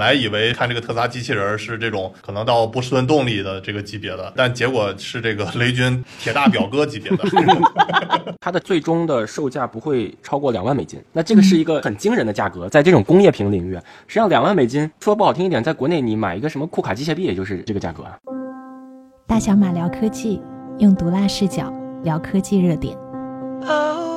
本来以为看这个特斯拉机器人是这种可能到波士顿动力的这个级别的，但结果是这个雷军铁大表哥级别的。它的最终的售价不会超过两万美金，那这个是一个很惊人的价格，在这种工业品领域，实际上两万美金说不好听一点，在国内你买一个什么库卡机械臂，也就是这个价格啊。大小马聊科技，用毒辣视角聊科技热点。Oh,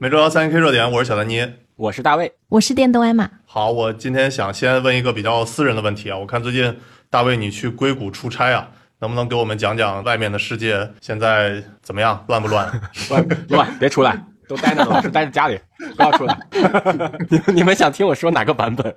每周幺三 K 热点，我是小丹妮。我是大卫，我是电动艾玛，好，我今天想先问一个比较私人的问题啊，我看最近大卫你去硅谷出差啊，能不能给我们讲讲外面的世界现在怎么样，乱不乱？乱乱别出来，都待着，老是待在家里，不要出来。你你们想听我说哪个版本？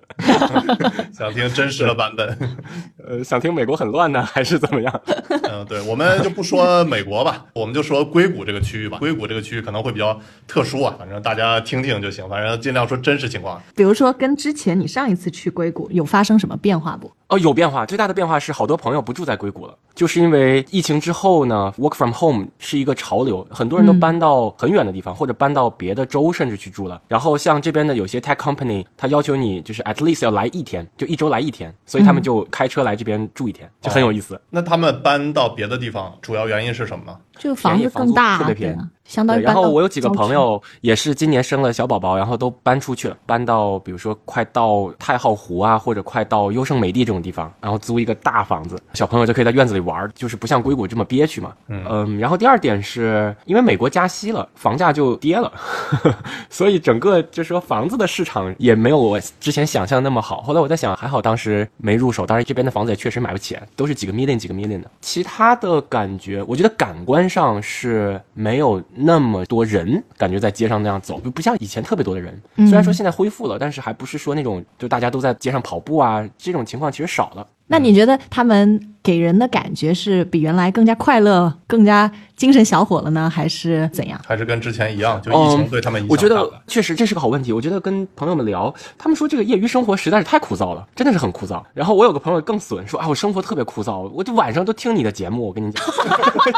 想听真实的版本。呃，想听美国很乱呢，还是怎么样？嗯，对，我们就不说美国吧，我们就说硅谷这个区域吧。硅谷这个区域可能会比较特殊啊，反正大家听听就行，反正尽量说真实情况。比如说，跟之前你上一次去硅谷有发生什么变化不？哦，有变化，最大的变化是好多朋友不住在硅谷了，就是因为疫情之后呢，work from home 是一个潮流，很多人都搬到很远的地方，或者搬到别的州甚至去住了。然后像这边的有些 tech company，他要求你就是 at least 要来一天，就一周来一天，所以他们就开车来这边住一天，就很有意思。那他们搬到别的地方，主要原因是什么呢？就房子更大，特别便宜相当于，然后我有几个朋友也是今年生了小宝宝，然后都搬出去了，搬到比如说快到太浩湖啊，或者快到优胜美地这种地方，然后租一个大房子，小朋友就可以在院子里玩儿，就是不像硅谷这么憋屈嘛。嗯然后第二点是因为美国加息了，房价就跌了，所以整个就是说房子的市场也没有我之前想象那么好。后来我在想，还好当时没入手，当然这边的房子也确实买不起，都是几个 million 几个 million 的。其他的感觉，我觉得感官上是没有那么多人，感觉在街上那样走，就不像以前特别多的人。虽然说现在恢复了，但是还不是说那种就大家都在街上跑步啊，这种情况其实少了。那你觉得他们给人的感觉是比原来更加快乐、更加精神小伙了呢，还是怎样？还是跟之前一样？就疫情对他们影响我觉得确实这是个好问题。我觉得跟朋友们聊，他们说这个业余生活实在是太枯燥了，真的是很枯燥。然后我有个朋友更损，说啊，我生活特别枯燥，我就晚上都听你的节目。我跟你讲，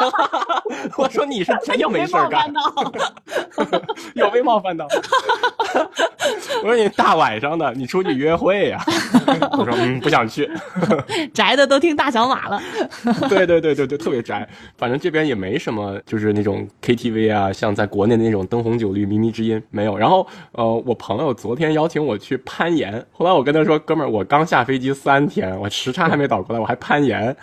我说你是真没事儿干，有被冒犯到。我说你大晚上的，你出去约会呀、我说嗯，不想去。宅的都听大小马了。对对对对对，特别宅。反正这边也没什么，就是那种 KTV 啊，像在国内的那种灯红酒绿、靡靡之音没有。然后呃，我朋友昨天邀请我去攀岩，后来我跟他说，哥们儿，我刚下飞机三天，我时差还没倒过来，我还攀岩。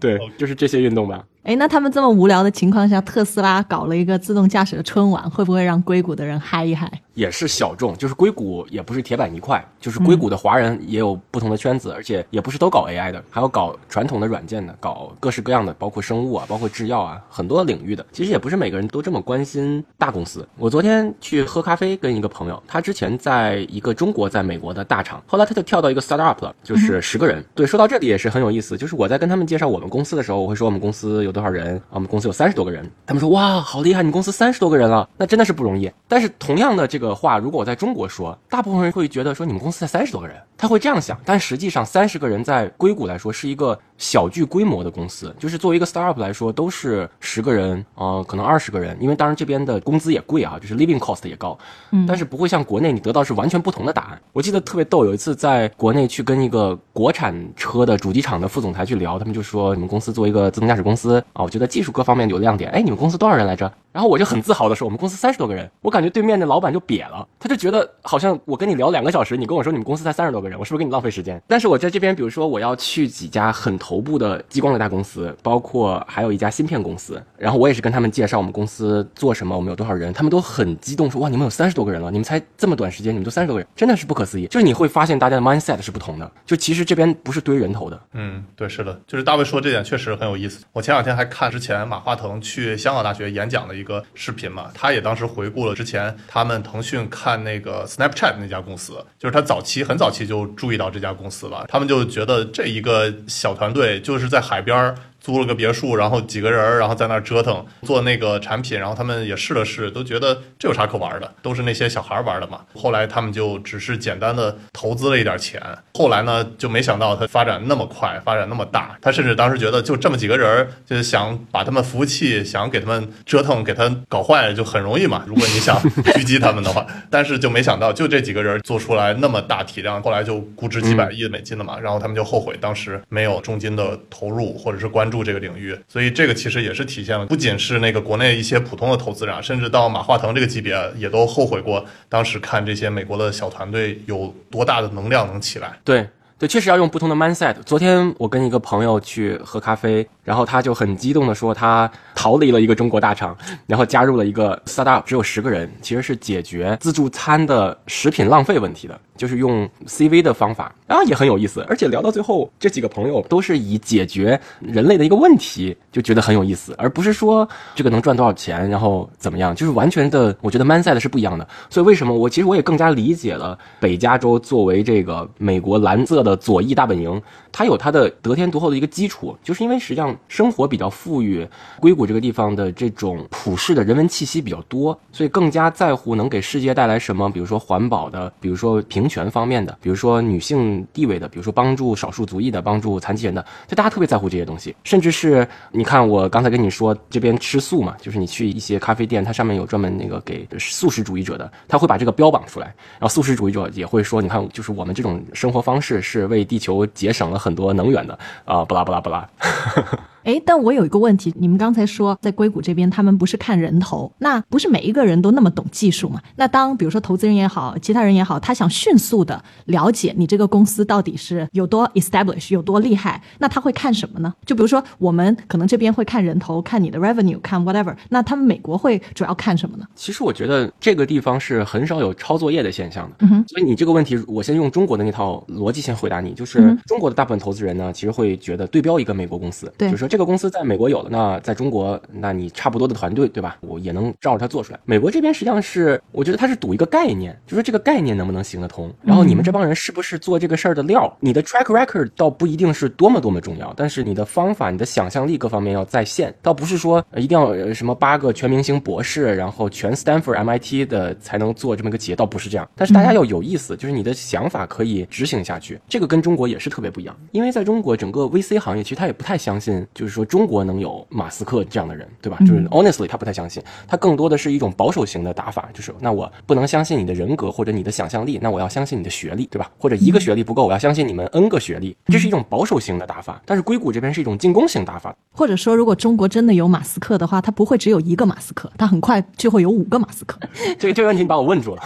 对，就是这些运动吧。哎，那他们这么无聊的情况下，特斯拉搞了一个自动驾驶的春晚，会不会让硅谷的人嗨一嗨？也是小众，就是硅谷也不是铁板一块，就是硅谷的华人也有不同的圈子，而且也不是都搞 AI 的，还有搞传统的软件的，搞各式各样的，包括生物啊，包括制药啊，很多领域的。其实也不是每个人都这么关心大公司。我昨天去喝咖啡，跟一个朋友，他之前在一个中国在美国的大厂，后来他就跳到一个 startup 了，就是十个人。对，说到这里也是很有意思，就是我在跟他们介绍我们公司的时候，我会说我们公司有多少人，啊我们公司有三十多个人。他们说哇，好厉害，你公司三十多个人了，那真的是不容易。但是同样的这个话，如果我在中国说，大部分人会觉得说你们公司才三十多个人，他会这样想。但实际上，三十个人在硅谷来说是一个小具规模的公司，就是作为一个 startup 来说，都是十个人，呃，可能二十个人。因为当然这边的工资也贵啊，就是 living cost 也高，嗯，但是不会像国内你得到是完全不同的答案。我记得特别逗，有一次在国内去跟一个国产车的主机厂的副总裁去聊，他们就说你们公司作为一个自动驾驶公司啊，我觉得技术各方面有亮点。哎，你们公司多少人来着？然后我就很自豪的说，我们公司三十多个人。我感觉对面的老板就瘪了，他就觉得好像我跟你聊两个小时，你跟我说你们公司才三十多个人，我是不是给你浪费时间？但是我在这边，比如说我要去几家很头部的激光的大公司，包括还有一家芯片公司，然后我也是跟他们介绍我们公司做什么，我们有多少人，他们都很激动说哇，你们有三十多个人了，你们才这么短时间，你们都三十多个人，真的是不可思议。就是你会发现大家的 mindset 是不同的，就其实这边不是堆人头的，嗯，对，是的，就是大卫说这点确实很有意思。我前两天还看之前马化腾去香港大学演讲的一一个视频嘛，他也当时回顾了之前他们腾讯看那个 Snapchat 那家公司，就是他早期很早期就注意到这家公司了，他们就觉得这一个小团队就是在海边儿。租了个别墅，然后几个人儿，然后在那儿折腾做那个产品，然后他们也试了试，都觉得这有啥可玩的，都是那些小孩玩的嘛。后来他们就只是简单的投资了一点钱，后来呢就没想到它发展那么快，发展那么大。他甚至当时觉得就这么几个人儿，就是想把他们服务器想给他们折腾，给他搞坏就很容易嘛。如果你想狙击他们的话，但是就没想到就这几个人做出来那么大体量，后来就估值几百亿美金了嘛。然后他们就后悔当时没有重金的投入或者是关注这个领域，所以这个其实也是体现了不仅是那个国内一些普通的投资人，甚至到马化腾这个级别也都后悔过当时看这些美国的小团队有多大的能量能起来。对对，确实要用不同的 mindset。昨天我跟一个朋友去喝咖啡，然后他就很激动的说，他逃离了一个中国大厂，然后加入了一个 startup，只有十个人，其实是解决自助餐的食品浪费问题的，就是用 CV 的方法，啊也很有意思。而且聊到最后，这几个朋友都是以解决人类的一个问题就觉得很有意思，而不是说这个能赚多少钱，然后怎么样，就是完全的，我觉得 mindset 是不一样的。所以为什么我其实我也更加理解了北加州作为这个美国蓝色的左翼大本营，它有它的得天独厚的一个基础，就是因为实际上生活比较富裕，硅谷这个地方的这种普世的人文气息比较多，所以更加在乎能给世界带来什么，比如说环保的，比如说平人权方面的，比如说女性地位的，比如说帮助少数族裔的，帮助残疾人的，就大家特别在乎这些东西，甚至是你看我刚才跟你说这边吃素嘛，就是你去一些咖啡店，它上面有专门那个给素食主义者的，他会把这个标榜出来，然后素食主义者也会说，你看，就是我们这种生活方式是为地球节省了很多能源的啊，不拉不拉不拉。哎，但我有一个问题，你们刚才说在硅谷这边，他们不是看人头，那不是每一个人都那么懂技术嘛？那当比如说投资人也好，其他人也好，他想迅速的了解你这个公司到底是有多 establish 有多厉害，那他会看什么呢？就比如说我们可能这边会看人头，看你的 revenue，看 whatever，那他们美国会主要看什么呢？其实我觉得这个地方是很少有抄作业的现象的，嗯哼所以你这个问题，我先用中国的那套逻辑先回答你，就是嗯中国的大部分投资人呢，其实会觉得对标一个美国公司，对就是说这个公司在美国有了，那在中国，那你差不多的团队，对吧？我也能照着它做出来。美国这边实际上是，我觉得它是赌一个概念，就说这个概念能不能行得通，然后你们这帮人是不是做这个事儿的料？你的 track record 倒不一定是多么多么重要，但是你的方法、你的想象力各方面要在线，倒不是说一定要什么八个全明星博士，然后全 Stanford、MIT 的才能做这么一个企业，倒不是这样。但是大家要有意思，就是你的想法可以执行下去，这个跟中国也是特别不一样。因为在中国整个 VC 行业，其实他也不太相信，就是说中国能有马斯克这样的人，对吧？就是 honestly 他不太相信，他更多的是一种保守型的打法，就是那我不能相信你的人格或者你的想象力，那我要相信你的学历，对吧？或者一个学历不够，我要相信你们 N 个学历，这是一种保守型的打法。但是硅谷这边是一种进攻型打法，或者说，如果中国真的有马斯克的话，他不会只有一个马斯克，他很快就会有五个马斯克。这个这个问题你把我问住了。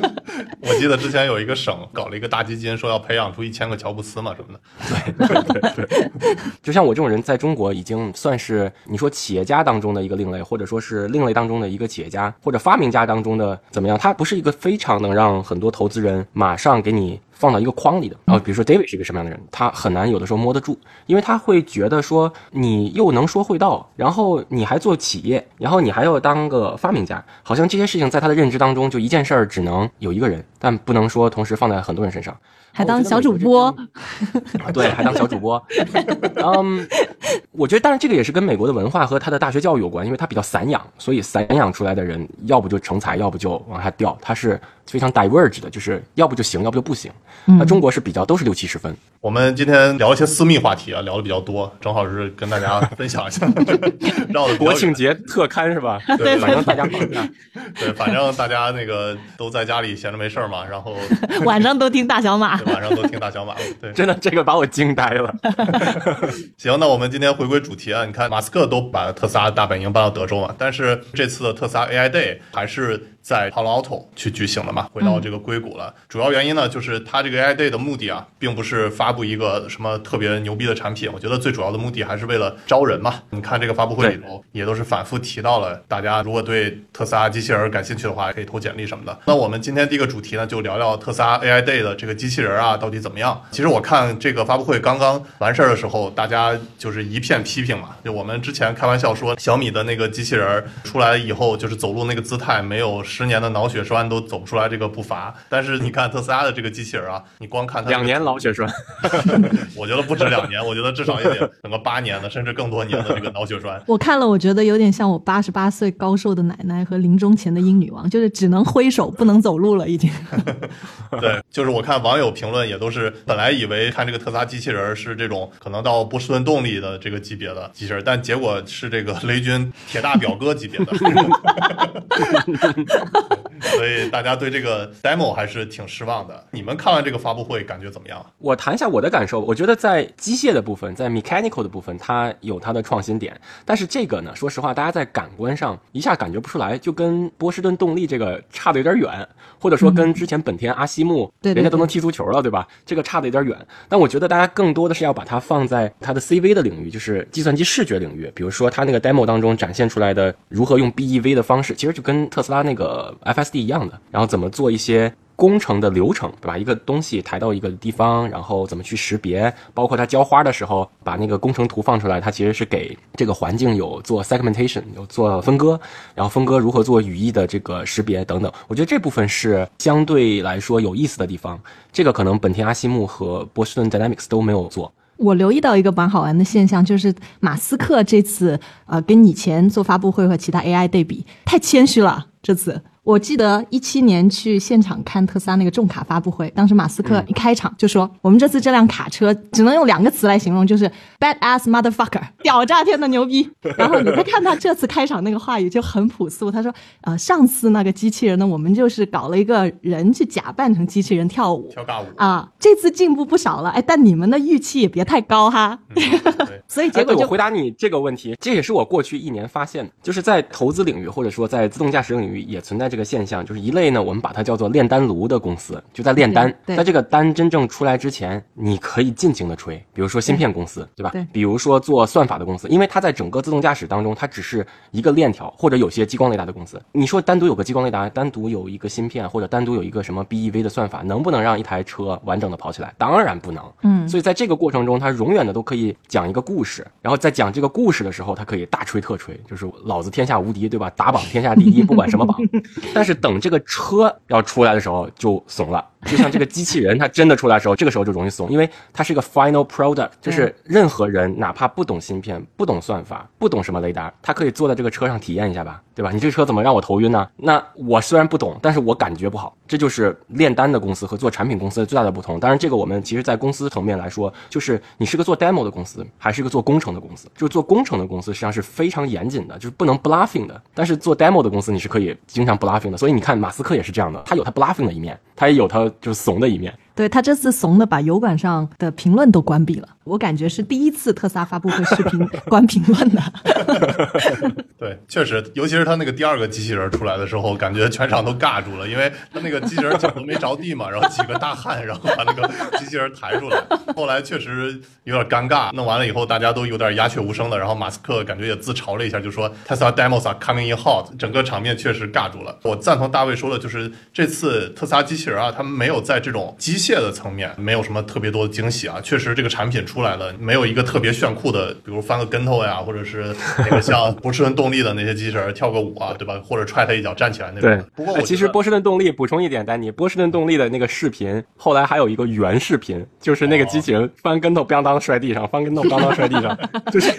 我记得之前有一个省搞了一个大基金，说要培养出一千个乔布斯嘛什么的。对对对 就像我这种人，在中国已经算是你说企业家当中的一个另类，或者说是另类当中的一个企业家，或者发明家当中的怎么样？他不是一个非常能让很多投资人马上给你放到一个框里的。然后比如说 David 是一个什么样的人，他很难有的时候摸得住，因为他会觉得说你又能说会道，然后你还做企业，然后你还要当个发明家，好像这些事情在他的认知当中就一件事儿只能有一个人，但不能说同时放在很多人身上。还当小主播，啊，对，还当小主播。嗯，我觉得，当然这个也是跟美国的文化和他的大学教育有关，因为他比较散养，所以散养出来的人，要不就成才，要不就往下掉，他是非常 diverge 的，就是要不就行，要不就不行。那中国是比较都是六七十分，我们今天聊一些私密话题啊，聊的比较多，正好是跟大家分享一下，绕的国庆节特刊是吧？对反正大家放假。对，反正大家那个都在家里闲着没事儿嘛，然后晚上都听大小马。晚上都听大小马，对，真的这个把我惊呆了。行，那我们今天回归主题啊，你看马斯克都把特斯拉大本营搬到德州嘛，但是这次的特斯拉 AI Day 还是在 Palo Alto 去举行的嘛，回到这个硅谷了。主要原因呢，就是它这个 AI Day 的目的啊，并不是发布一个什么特别牛逼的产品，我觉得最主要的目的还是为了招人嘛。你看这个发布会里头也都是反复提到了，大家如果对特斯拉机器人感兴趣的话，可以投简历什么的。那我们今天第一个主题呢，就聊聊特斯拉 AI Day 的这个机器人啊，到底怎么样？其实我看这个发布会刚刚完事儿的时候，大家就是一片批评嘛。就我们之前开玩笑说，小米的那个机器人出来以后，就是走路那个姿态没有十年的脑血栓都走不出来这个步伐。但是你看特斯拉的这个机器人啊，你光看它两年脑血栓，我觉得不止两年，我觉得至少也得整个八年的，甚至更多年的这个脑血栓。我看了，我觉得有点像我八十八岁高寿的奶奶和临终前的英女王，就是只能挥手不能走路了，已经。对，就是我看网友评论也都是，本来以为看这个特斯拉机器人是这种可能到波士顿动力的这个级别的机器人，但结果是这个雷军铁大表哥级别的。所以大家对这个 demo 还是挺失望的。你们看完这个发布会感觉怎么样？我谈一下我的感受。我觉得在机械的部分，在 mechanical 的部分，它有它的创新点。但是这个呢，说实话，大家在感官上一下感觉不出来，就跟波士顿动力这个差的有点远，或者说跟之前本田阿西木，对对人家都能踢足球了，对吧？这个差的有点远。但我觉得大家更多的是要把它放在它的 CV 的领域，就是计算机视觉领域。比如说它那个 demo 当中展现出来的如何用 BEV 的方式，其实就跟特斯拉那个呃 FSD 一样的，然后怎么做一些。工程的流程，对吧？一个东西抬到一个地方，然后怎么去识别，包括它浇花的时候，把那个工程图放出来，它其实是给这个环境有做 segmentation，有做分割，然后分割如何做语义的这个识别等等。我觉得这部分是相对来说有意思的地方。这个可能本田阿西木和波士顿 Dynamics 都没有做。我留意到一个蛮好玩的现象，就是马斯克这次呃跟以前做发布会和其他 AI 对比，太谦虚了。这次我记得一七年去现场看特斯拉那个重卡发布会，当时马斯克一开场就说：“我们这次这辆卡车只能用两个词来形容，就是 bad ass motherfucker，屌炸天的牛逼。”然后你再看他这次开场那个话语就很朴素，他说：“呃，上次那个机器人呢，我们就是搞了一个人去假扮成机器人跳舞，跳尬舞啊，这次进步不少了。哎，但你们的预期也别太高哈。对 所以结果就我回答你这个问题，这也是我过去一年发现的，就是在投资领域或者说在自动驾驶领域也存在这个现象，就是一类呢，我们把它叫做炼丹炉的公司，就在炼丹，在这个丹真正出来之前，你可以尽情的吹，比如说芯片公司，对吧？对比如说做算法的公司，因为它在整个自动驾驶当中，它只是一个链条，或者有些激光雷达的公司，你说单独有个激光雷达，单独有一个芯片，或者单独有一个什么 BEV 的算法，能不能让一台车完整的跑起来？当然不能。嗯所以在这个过程中，它永远的都可以讲一个故事，然后在讲这个故事的时候，它可以大吹特吹，就是老子天下无敌，对吧？打榜天下第一，不管什么榜。但是等这个车要出来的时候就怂了，就像这个机器人它真的出来的时候，这个时候就容易怂，因为它是一个 final product，就是任何人哪怕不懂芯片、不懂算法、不懂什么雷达，他可以坐在这个车上体验一下吧，对吧？你这个车怎么让我头晕呢？那我虽然不懂，但是我感觉不好，这就是炼丹的公司和做产品公司的最大的不同。当然，这个我们其实在公司层面来说，就是你是个做 demo 的公司，还是一个做工程的公司？就是做工程的公司实际上是非常严谨的，就是不能 bluffing 的。但是做 demo 的公司你是可以经常 bluffing 的。所以你看马斯克也是这样的，他有他 bluffing 的一面，他也有他就是怂的一面。对他这次怂的把油管上的评论都关闭了，我感觉是第一次特斯拉发布会视频关评论的。对，确实，尤其是他那个第二个机器人出来的时候，感觉全场都尬住了，因为他那个机器人脚都没着地嘛，然后几个大汉，然后把那个机器人抬出来。后来确实有点尴尬，弄完了以后大家都有点鸦雀无声的，然后马斯克感觉也自嘲了一下，就说 Tesla demos are coming in hot，整个场面确实尬住了。我赞同大卫说的，就是这次特斯拉机器人啊，他们没有在这种机械的层面没有什么特别多的惊喜啊，确实这个产品出来了，没有一个特别炫酷的，比如翻个跟头呀，或者是那个像波士顿动力的那些机器人跳个舞啊，对吧？或者踹他一脚站起来那种对。，不过哎我其实波士顿动力补充一点，丹尼，波士顿动力的那个视频后来还有一个原视频，就是那个机器人翻跟头，咣当摔地上，翻跟头，咣当摔地上，就是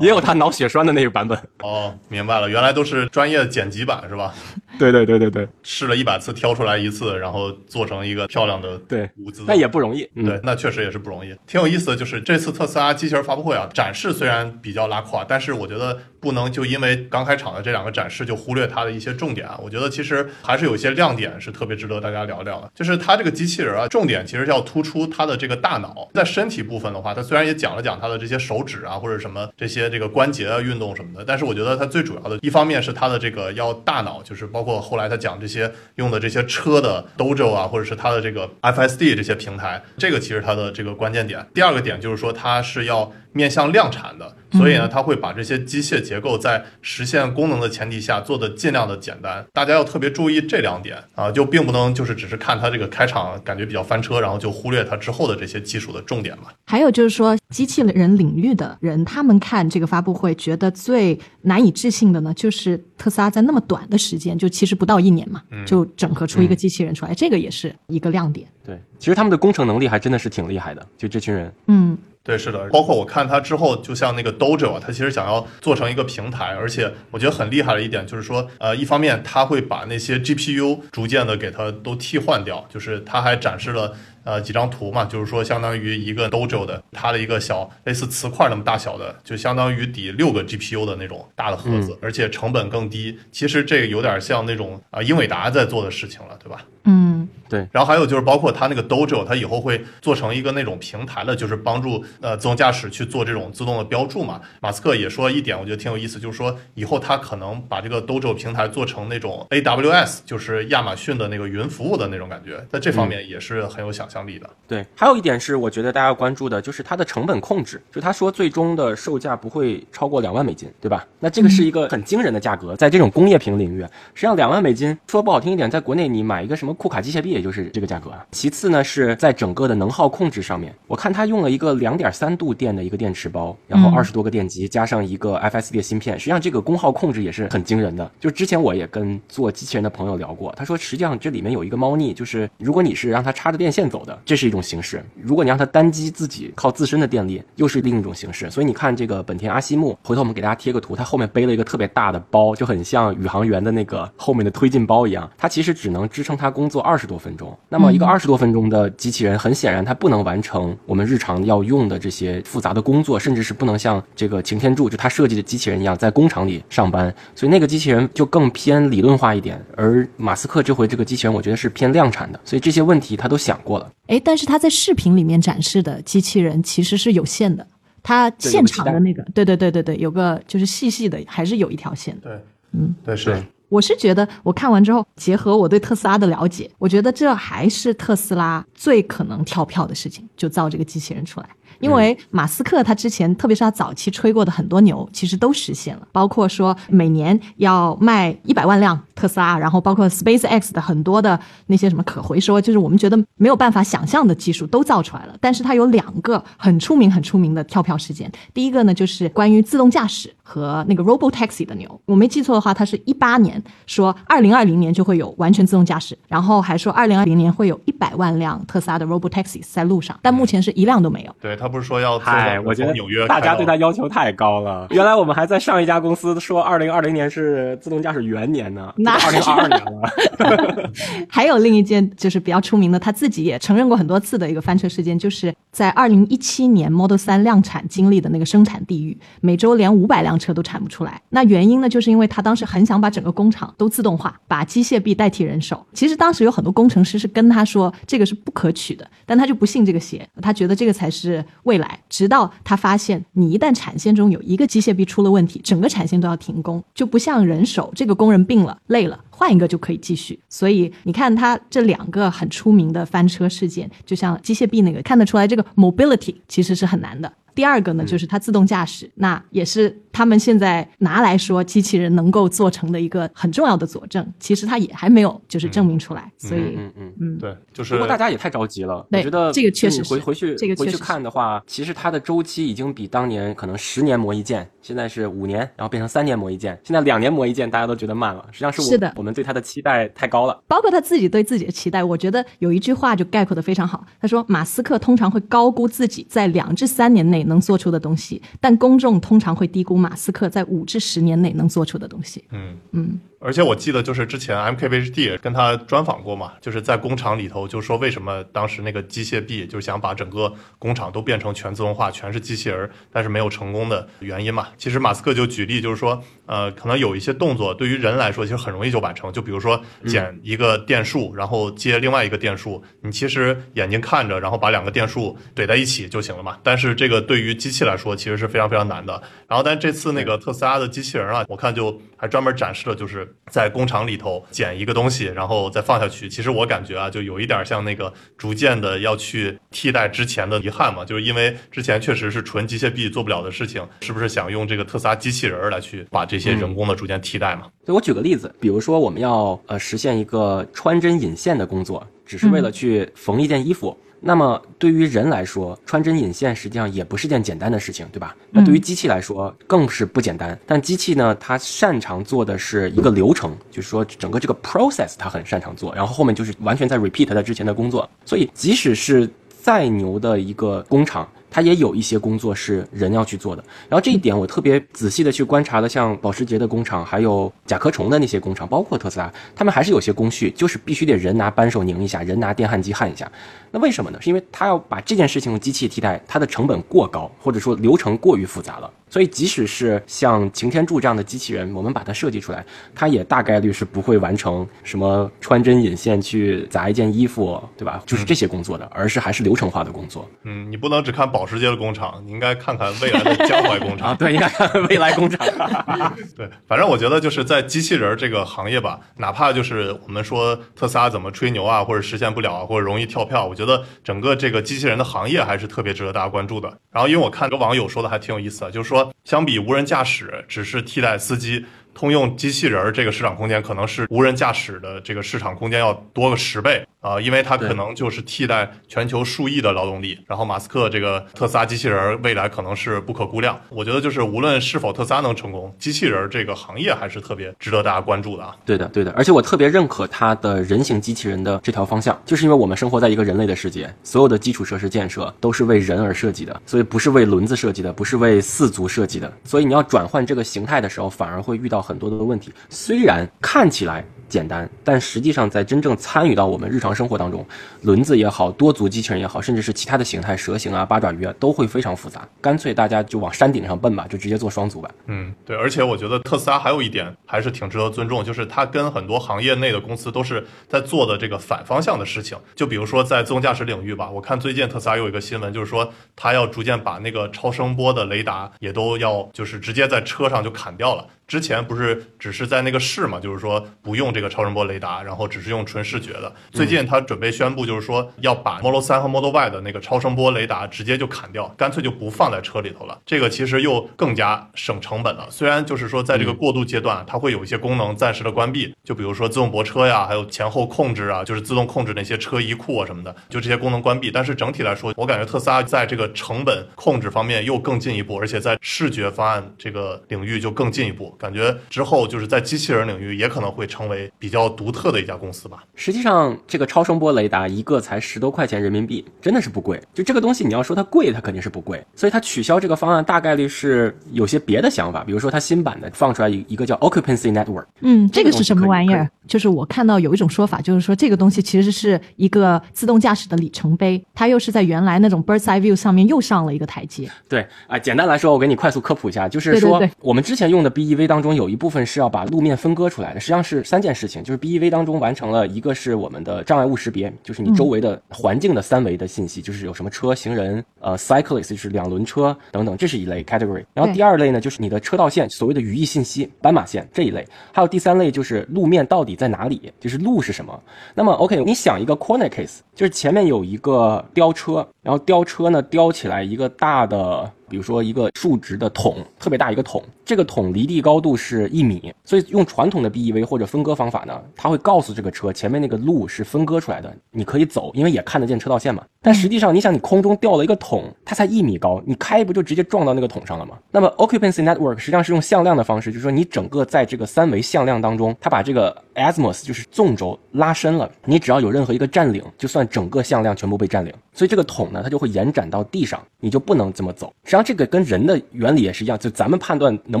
也有他脑血栓的那个版本。哦，明白了，原来都是专业剪辑版是吧？对对对对对试了一百次，挑出来一次，然后做成一个漂亮的对那也不容易。嗯，对，那确实也是不容易。挺有意思的就是这次特斯拉机器人发布会啊，展示虽然比较拉胯，但是我觉得不能就因为刚开场的这两个展示就忽略它的一些重点啊。我觉得其实还是有一些亮点是特别值得大家聊聊的。就是它这个机器人啊，重点其实要突出它的这个大脑。在身体部分的话，它虽然也讲了讲它的这些手指啊或者什么这些这个关节啊运动什么的，但是我觉得它最主要的一方面是它的这个要大脑，就是包括后来他讲这些用的这些车的 Dojo 啊，或者是它的这个 FSD 这些平台，这个其实它的这个关键点。第二个点就是说它是要面向量产的，所以呢，它会把这些机械结构在实现功能的前提下做的尽量的简单。大家要特别注意这两点啊，就并不能就是只是看它这个开场感觉比较翻车，然后就忽略它之后的这些技术的重点嘛。还有就是说，机器人领域的人，他们看这个发布会，觉得最难以置信的呢，就是特斯拉在那么短的时间，就其实不到一年嘛，就整合出一个机器人出来，这个也是一个亮点。对，其实他们的工程能力还真的是挺厉害的，就这群人。嗯，对，是的，包括我看他之后，就像那个 Dojo 啊，他其实想要做成一个平台，而且我觉得很厉害的一点就是说，呃，一方面他会把那些 GPU 逐渐的给它都替换掉，就是他还展示了。呃，几张图嘛，就是说相当于一个 Dojo 的它的一个小类似磁块那么大小的，就相当于抵六个 GPU 的那种大的盒子，而且成本更低。其实这个有点像那种啊英伟达在做的事情了，对吧？嗯，对。然后还有就是包括它那个 Dojo，它以后会做成一个那种平台的，就是帮助呃自动驾驶去做这种自动的标注嘛。马斯克也说一点，我觉得挺有意思，就是说以后他可能把这个 Dojo 平台做成那种 AWS，就是亚马逊的那个云服务的那种感觉，在这方面也是很有想象力的。对，还有一点是我觉得大家要关注的，就是它的成本控制。就他说最终的售价不会超过两万美金，对吧？那这个是一个很惊人的价格，在这种工业品领域，实际上两万美金说不好听一点，在国内你买一个什么库卡机械臂，也就是这个价格啊。其次呢，是在整个的能耗控制上面，我看它用了一个两点三度电的一个电池包，然后二十多个电极，加上一个 FSD 的芯片，实际上这个功耗控制也是很惊人的。就之前我也跟做机器人的朋友聊过，他说实际上这里面有一个猫腻，就是如果你是让它插着电线走的，这是一种形式；如果你让它单机自己靠自身的电力，又是另一种形式。所以你看这个本田阿西木，回头我们给大家贴个图，它后面背了一个特别大的包，就很像宇航员的那个后面的推进包一样。它其实只能支撑它工作二十多分钟。那么一个二十多分钟的机器人，很显然它不能完成我们日常要用的这些复杂的工作，甚至是不能像这个擎天柱就他设计的机器人一样在工厂里上班。所以那个机器人就更偏理论化一点，而马斯克这回这个机器人，我觉得是偏量产的。所以这些问题他都想过了。哎，但是他在视频里面展示的机器人其实是有限的，他现场的那个，对对对对对，有个就是细细的，还是有一条线的。对，嗯，对，是对。我是觉得，我看完之后，结合我对特斯拉的了解，我觉得这还是特斯拉最可能跳票的事情，就造这个机器人出来。因为马斯克他之前，特别是他早期吹过的很多牛，其实都实现了，包括说每年要卖一百万辆特斯拉，然后包括 SpaceX 的很多的那些什么可回收，就是我们觉得没有办法想象的技术都造出来了。但是它有两个很出名、很出名的跳票事件，第一个呢就是关于自动驾驶和那个 Robo Taxi 的牛，我没记错的话，它是一八年说二零二零年就会有完全自动驾驶，然后还说二零二零年会有一百万辆特斯拉的 Robo Taxi 在路上，但目前是一辆都没有。对他不是说要做嗨，我觉得纽约大家对他他要求太高了。原来我们还在上一家公司说，二零二零年是自动驾驶元年呢，那二零二二 年了。还有另一件就是比较出名的，他自己也承认过很多次的一个翻车事件，就是在二零一七年 Model 3量产经历的那个生产地狱，每周连五百辆车都产不出来。那原因呢，就是因为他当时很想把整个工厂都自动化，把机械臂代替人手。其实当时有很多工程师是跟他说这个是不可取的，但他就不信这个邪，他觉得这个才是未来。直到他发现，你一旦产线中有一个机械臂出了问题，整个产线都要停工，就不像人手，这个工人病了累了。换一个就可以继续，所以你看它这两个很出名的翻车事件，就像机械臂那个，看得出来这个 mobility 其实是很难的。第二个呢，就是它自动驾驶，那也是他们现在拿来说机器人能够做成的一个很重要的佐证。其实它也还没有就是证明出来，所以嗯嗯。嗯，对，就是不过大家也太着急了，我觉得这个确实回是回去回去这个确实是看的话，其实它的周期已经比当年可能十年磨一剑，现在是五年，然后变成三年磨一剑，现在两年磨一剑，大家都觉得慢了。实际上是我是的我们对它的期待太高了。包括他自己对自己的期待，我觉得有一句话就概括的非常好。他说，马斯克通常会高估自己在两至三年内能做出的东西，但公众通常会低估马斯克在五至十年内能做出的东西。嗯嗯。而且我记得就是之前 MKBHD 跟他专访过嘛，就是在工厂里头就说为什么当时那个机械臂就想把整个工厂都变成全自动化，全是机器人，但是没有成功的原因嘛。其实马斯克就举例就是说，呃，可能有一些动作对于人来说其实很容易就完成，就比如说剪一个电束，然后接另外一个电束，你其实眼睛看着，然后把两个电束怼在一起就行了嘛。但是这个对于机器来说其实是非常非常难的。然后但这次那个特斯拉的机器人啊，我看就还专门展示了就是在工厂里头捡一个东西，然后再放下去。其实我感觉啊，就有一点像那个逐渐的要去替代之前的遗憾嘛，就是因为之前确实是纯机械臂做不了的事情，是不是想用这个特斯拉机器人儿来去把这些人工的逐渐替代嘛？所以我举个例子，比如说我们要呃实现一个穿针引线的工作，只是为了去缝一件衣服。那么对于人来说，穿针引线实际上也不是件简单的事情，对吧？那对于机器来说更是不简单。但机器呢，它擅长做的是一个流程，就是说整个这个 process 它很擅长做，然后后面就是完全在 repeat 它之前的工作。所以即使是再牛的一个工厂，它也有一些工作是人要去做的。然后这一点我特别仔细的去观察了，像保时捷的工厂，还有甲壳虫的那些工厂，包括特斯拉，他们还是有些工序，就是必须得人拿扳手拧一下，人拿电焊机焊一下。那为什么呢？是因为他要把这件事情用机器替代，它的成本过高，或者说流程过于复杂了。所以即使是像擎天柱这样的机器人，我们把它设计出来，它也大概率是不会完成什么穿针引线去砸一件衣服，对吧？就是这些工作的，而是还是流程化的工作。嗯，你不能只看保时捷的工厂，你应该看看未来的江淮工 啊，厂。对，应该看未来工厂。对，反正我觉得就是在机器人这个行业吧，哪怕就是我们说特斯拉怎么吹牛啊，或者实现不了啊，或者容易跳票，我觉得整个这个机器人的行业还是特别值得大家关注的。然后，因为我看这个网友说的还挺有意思的，就是说相比无人驾驶只是替代司机。通用机器人儿这个市场空间可能是无人驾驶的这个市场空间要多个十倍啊、因为它可能就是替代全球数亿的劳动力。然后马斯克这个特斯拉机器人儿未来可能是不可估量。我觉得就是无论是否特斯拉能成功，机器人儿这个行业还是特别值得大家关注的啊。对的，对的，而且我特别认可它的人形机器人的这条方向，就是因为我们生活在一个人类的世界，所有的基础设施建设都是为人而设计的，所以不是为轮子设计的，不是为四足设计的，所以你要转换这个形态的时候，反而会遇到很多的问题。虽然看起来简单，但实际上在真正参与到我们日常生活当中，轮子也好，多足机器人也好，甚至是其他的形态，蛇形啊、八爪鱼啊，都会非常复杂。干脆大家就往山顶上奔吧，就直接做双足吧。嗯，对，而且我觉得特斯拉还有一点还是挺值得尊重，就是它跟很多行业内的公司都是在做的这个反方向的事情。就比如说在自动驾驶领域吧，我看最近特斯拉有一个新闻，就是说它要逐渐把那个超声波的雷达也都要就是直接在车上就砍掉了。之前不是只是在那个试嘛，就是说不用这个超声波雷达，然后只是用纯视觉的。最近他准备宣布，就是说要把 Model 3和 Model Y 的那个超声波雷达直接就砍掉，干脆就不放在车里头了。这个其实又更加省成本了。虽然就是说在这个过渡阶段，它会有一些功能暂时的关闭，就比如说自动泊车呀，还有前后控制啊，就是自动控制那些车移库啊什么的，就这些功能关闭。但是整体来说，我感觉特斯拉在这个成本控制方面又更进一步，而且在视觉方案这个领域就更进一步。感觉之后就是在机器人领域也可能会成为比较独特的一家公司吧。实际上，这个超声波雷达一个才十多块钱人民币，真的是不贵。就这个东西，你要说它贵，它肯定是不贵。所以它取消这个方案，大概率是有些别的想法，比如说它新版的放出来一一个叫 Occupancy Network，嗯，这个是什么玩意儿？就是我看到有一种说法，就是说这个东西其实是一个自动驾驶的里程碑，它又是在原来那种 Bird's Eye View 上面又上了一个台阶。对啊，简单来说，我给你快速科普一下，就是说对对对我们之前用的 BEV 当中有一部分是要把路面分割出来的，实际上是三件事情，就是 BEV 当中完成了一个是我们的障碍物识别，就是你周围的环境的三维的信息，就是有什么车、行人、呃 cyclist 就是两轮车等等，这是一类 category。然后第二类呢，就是你的车道线，所谓的语义信息、斑马线这一类，还有第三类就是路面到底在哪里，就是路是什么。那么 OK，你想一个 corner case，就是前面有一个吊车，然后吊车呢吊起来一个大的。比如说一个竖直的桶，特别大一个桶，这个桶离地高度是一米，所以用传统的 BEV 或者分割方法呢，它会告诉这个车前面那个路是分割出来的，你可以走，因为也看得见车道线嘛。但实际上，你想你空中掉了一个桶，它才一米高，你开不就直接撞到那个桶上了吗？那么 occupancy network 实际上是用向量的方式，就是说你整个在这个三维向量当中，它把这个 azimuth 就是纵轴拉伸了，你只要有任何一个占领，就算整个向量全部被占领，所以这个桶呢，它就会延展到地上，你就不能这么走。实际上这个跟人的原理也是一样，就咱们判断能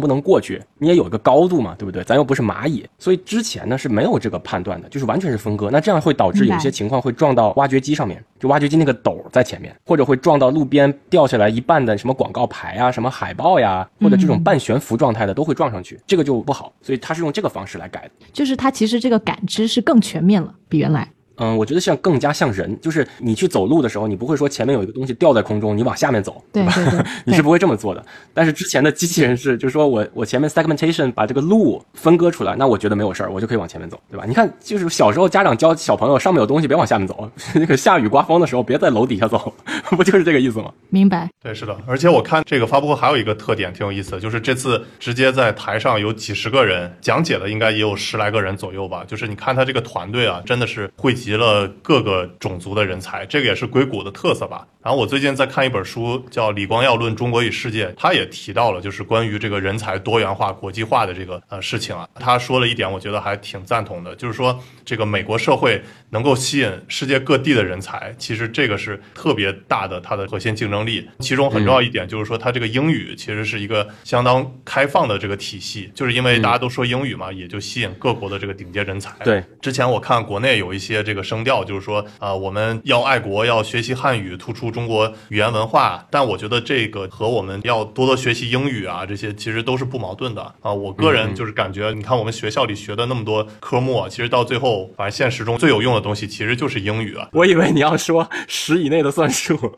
不能过去，你也有一个高度嘛，对不对？咱又不是蚂蚁，所以之前呢是没有这个判断的，就是完全是分割。那这样会导致有些情况会撞到挖掘机上面，就挖掘机那个斗在前面，或者会撞到路边掉下来一半的什么广告牌啊、什么海报呀，或者这种半悬浮状态的都会撞上去，这个就不好。所以它是用这个方式来改的。就是它其实这个感知是更全面了，比原来。嗯，我觉得像更加像人，就是你去走路的时候，你不会说前面有一个东西吊在空中，你往下面走，吧？对对 对你是不会这么做的。但是之前的机器人是，就是说我我前面 segmentation 把这个路分割出来，那我觉得没有事儿，我就可以往前面走，对吧？你看，就是小时候家长教小朋友，上面有东西别往下面走，那个下雨刮风的时候别在楼底下走，不就是这个意思吗？明白。对，是的，而且我看这个发布会还有一个特点挺有意思的，就是这次直接在台上有几十个人讲解的，应该也有十来个人左右吧。就是你看他这个团队啊，真的是汇集了各个种族的人才，这个也是硅谷的特色吧。然后我最近在看一本书，叫《李光耀论中国与世界》，他也提到了就是关于这个人才多元化、国际化的这个呃事情啊。他说了一点，我觉得还挺赞同的，就是说这个美国社会能够吸引世界各地的人才，其实这个是特别大的它的核心竞争力。其中很重要一点就是说，它这个英语其实是一个相当开放的这个体系，就是因为大家都说英语嘛，也就吸引各国的这个顶尖人才。对，之前我看国内有一些这个声调，就是说啊、我们要爱国，要学习汉语，突出中国语言文化。但我觉得这个和我们要多多学习英语啊，这些其实都是不矛盾的啊、我个人就是感觉，你看我们学校里学的那么多科目啊，其实到最后，反正现实中最有用的东西其实就是英语啊。我以为你要说十以内的算术，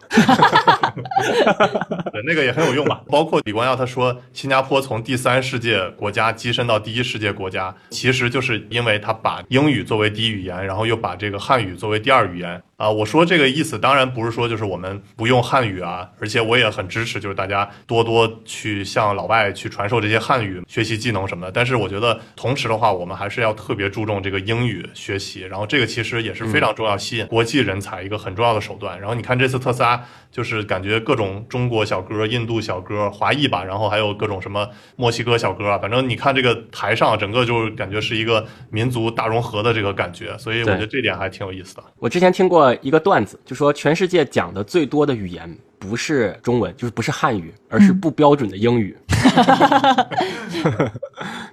哈哈哈对，那个也很有用吧。包括李光耀他说，新加坡从第三世界国家跻身到第一世界国家，其实就是因为他把英语作为第一语言，然后又把这个汉语作为第二语言。啊，我说这个意思当然不是说就是我们不用汉语啊，而且我也很支持，就是大家多多去向老外去传授这些汉语学习技能什么的。但是我觉得同时的话，我们还是要特别注重这个英语学习，然后这个其实也是非常重要，吸引国际人才一个很重要的手段。然后你看这次特斯拉，就是感觉各种中国小哥、印度小哥、华裔吧，然后还有各种什么墨西哥小哥啊，反正你看这个台上，整个就是感觉是一个民族大融合的这个感觉，所以我觉得这点还挺有意思的。我之前听过一个段子，就说全世界讲的最多的语言不是中文，就是不是汉语，而是不标准的英语。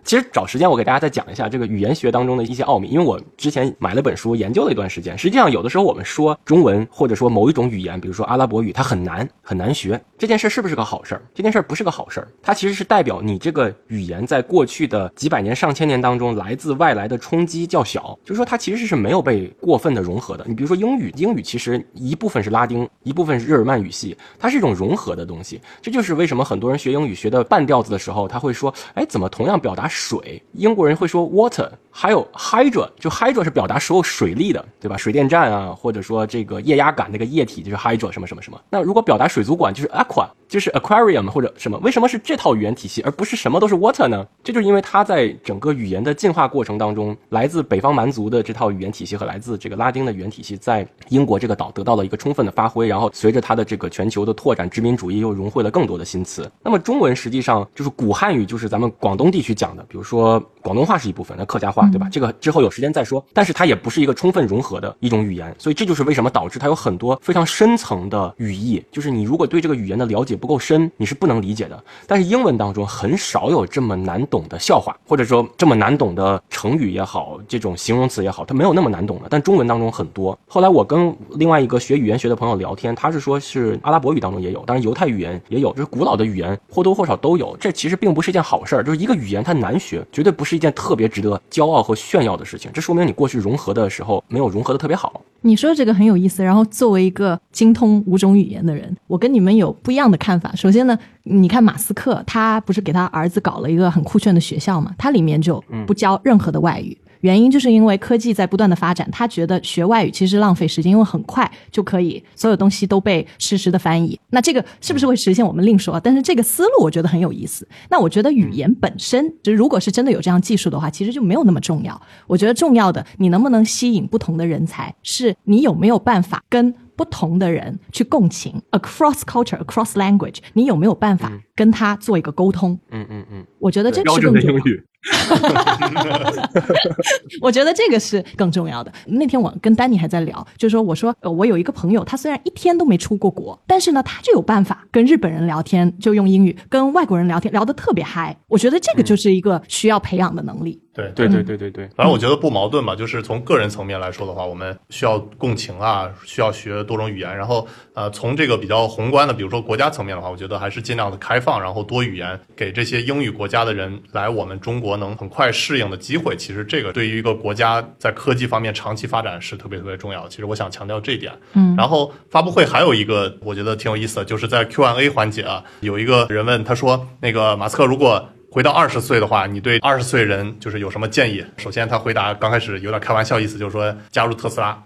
其实找时间我给大家再讲一下这个语言学当中的一些奥秘，因为我之前买了本书研究了一段时间。实际上，有的时候我们说中文或者说某一种语言，比如说阿拉伯语，它很难很难学，这件事是不是个好事儿？这件事不是个好事儿，它其实是代表你这个语言在过去的几百年、上千年当中，来自外来的冲击较小，就是说它其实是没有被过分的融合的。你比如说英语，英语其实一部分是拉丁，一部分是日耳曼语系，它是一种融合的东西。这就是为什么很多人学英语学的半吊子的时候，他会说，哎，怎么同样表达水，英国人会说 water，还有 hydra，就 hydra 是表达所有水力的，对吧？水电站啊，或者说这个液压杆那个液体就是 hydra 什么什么什么。那如果表达水族馆就是 aqua，就是 aquarium 或者什么？为什么是这套语言体系，而不是什么都是 water 呢？这就是因为它在整个语言的进化过程当中，来自北方蛮族的这套语言体系和来自这个拉丁的语言体系，在英国这个岛得到了一个充分的发挥，然后随着它的这个全球的拓展，殖民主义又融汇了更多的新词。那么中文实际上就是古汉语，就是咱们广东地区讲的，比如说广东话是一部分，那客家话对吧？这个之后有时间再说。但是它也不是一个充分融合的一种语言，所以这就是为什么导致它有很多非常深层的语义，就是你如果对这个语言的了解不够深，你是不能理解的。但是英文当中很少有这么难懂的笑话，或者说这么难懂的成语也好，这种形容词也好，它没有那么难懂的。但中文当中很多。后来我跟另外一个学语言学的朋友聊天，他是说是阿拉伯语当中也有，当然犹太语言也有，就是古老的语言或多或少都有。这其实并不是一件好事儿，就是一个语言它难学，绝对不是一件特别值得骄傲和炫耀的事情。这说明你过去融合的时候没有融合的特别好。你说这个很有意思。然后作为一个精通五种语言的人，我跟你们有不一样的看法。首先呢，你看马斯克，他不是给他儿子搞了一个很酷炫的学校嘛？他里面就不教任何的外语。原因就是因为科技在不断的发展，他觉得学外语其实浪费时间，因为很快就可以所有东西都被实时的翻译。那这个是不是会实现，我们另说。但是这个思路我觉得很有意思。那我觉得语言本身，就如果是真的有这样技术的话，其实就没有那么重要。我觉得重要的，你能不能吸引不同的人才，是你有没有办法跟不同的人去共情，across culture，across language，你有没有办法跟他做一个沟通？嗯嗯嗯，我觉得这个是更重要。准的英语。我觉得这个是更重要的。那天我跟丹尼还在聊，就是说，我说、呃、我有一个朋友，他虽然一天都没出过国，但是呢，他就有办法跟日本人聊天，就用英语跟外国人聊天，聊得特别嗨。我觉得这个就是一个需要培养的能力。对对对对对对，反正我觉得不矛盾吧，就是从个人层面来说的话，我们需要共情啊，需要学多种语言。然后呃，从这个比较宏观的，比如说国家层面的话，我觉得还是尽量的开放，然后多语言，给这些英语国家的人来我们中国能很快适应的机会。其实这个对于一个国家在科技方面长期发展是特别特别重要的。其实我想强调这一点。嗯然后发布会还有一个我觉得挺有意思的，就是在 Q&A 环节啊，有一个人问他说，那个马斯克如果回到二十岁的话，你对二十岁人就是有什么建议？首先他回答刚开始有点开玩笑意思，就是说加入特斯拉，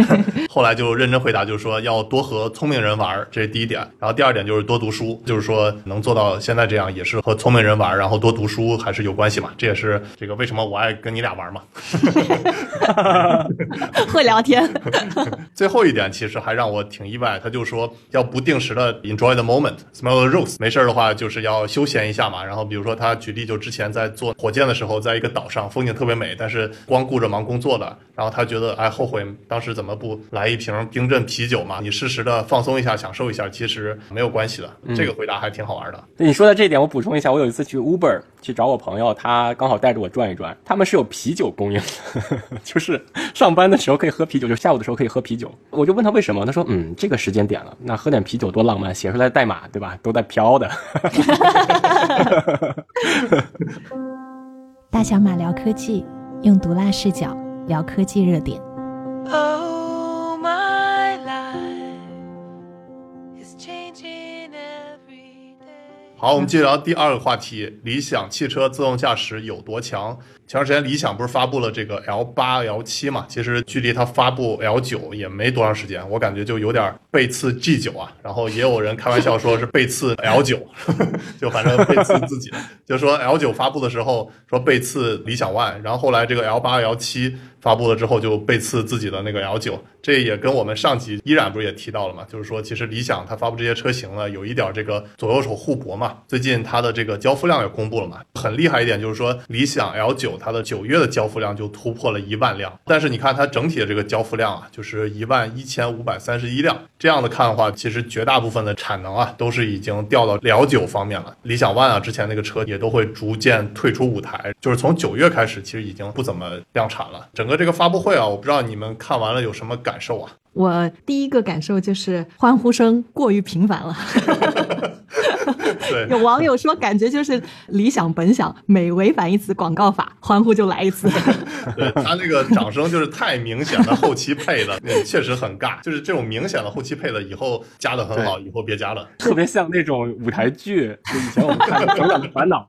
后来就认真回答，就是说要多和聪明人玩儿，这是第一点。然后第二点就是多读书，就是说能做到现在这样，也是和聪明人玩儿，然后多读书还是有关系嘛。这也是这个为什么我爱跟你俩玩嘛。会聊天。最后一点其实还让我挺意外，他就说要不定时的 enjoy the moment，smell the rose。没事儿的话就是要休闲一下嘛。然后比如说他他举例，就之前在做火箭的时候，在一个岛上，风景特别美，但是光顾着忙工作的，然后他觉得哎后悔当时怎么不来一瓶冰镇啤酒嘛？你适时的放松一下，享受一下，其实没有关系的。这个回答还挺好玩的。你说的这一点，我补充一下，我有一次去 Uber 去找我朋友，他刚好带着我转一转，他们是有啤酒供应的，就是上班的时候可以喝啤酒，就下午的时候可以喝啤酒。我就问他为什么，他说嗯，这个时间点了，那喝点啤酒多浪漫，写出来代码对吧，都在飘的。大小马聊科技，用毒辣视角聊科技热点。Oh, my life is changing every day. 好，我们接着聊第二个话题：理想汽车自动驾驶有多强？前段时间理想不是发布了这个 L 八、L 七嘛？其实距离它发布 L 九也没多长时间，我感觉就有点背刺 G 九啊。然后也有人开玩笑说是背刺 L 九，就反正背刺自己，就说 L 九发布的时候说背刺理想 ONE，然后后来这个 L 八、L 七发布了之后就背刺自己的那个 L 九，这也跟我们上集依然不是也提到了嘛？就是说其实理想它发布这些车型呢，有一点这个左右手互搏嘛。最近它的这个交付量也公布了嘛，很厉害一点就是说理想 L 九它的九月的交付量就突破了一万辆，但是你看它整体的这个交付量啊，就是一万一千五百三十一辆。这样的看的话，其实绝大部分的产能啊都是已经调到 L 九方面了。理想 ONE 啊之前那个车也都会逐渐退出舞台，就是从九月开始，其实已经不怎么量产了。整个这个发布会啊，我不知道你们看完了有什么感受啊？我第一个感受就是欢呼声过于频繁了。对有网友说，感觉就是理想本想每违反一次广告法，欢呼就来一次。对他那个掌声就是太明显的后期配的，嗯确实很尬。就是这种明显的后期配的，以后加的很好，以后别加了。特别像那种舞台剧，就以前我们看的《成长的烦恼》，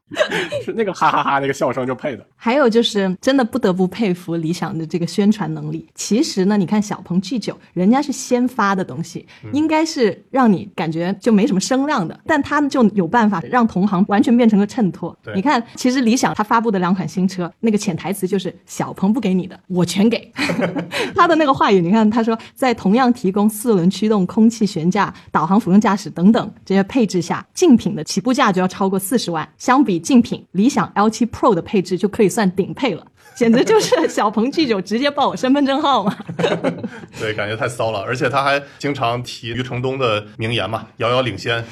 是那个哈哈哈那个笑声就配的。还有就是，真的不得不佩服理想的这个宣传能力。其实呢，你看小鹏 G 九，人家是先发的东西，应该是让你感觉就没什么声量的，但他就有办法让同行完全变成个衬托。你看，其实理想它发布的两款新车，那个潜台词就是小鹏不给你的，我全给。他的那个话语，你看他说，在同样提供四轮驱动、空气悬架、导航辅助驾驶等等这些配置下，竞品的起步价就要超过四十万，相比竞品理想 L7 Pro 的配置就可以算顶配了。简直就是小鹏 G 九直接报我身份证号嘛！对，感觉太骚了，而且他还经常提余承东的名言嘛，遥遥领先。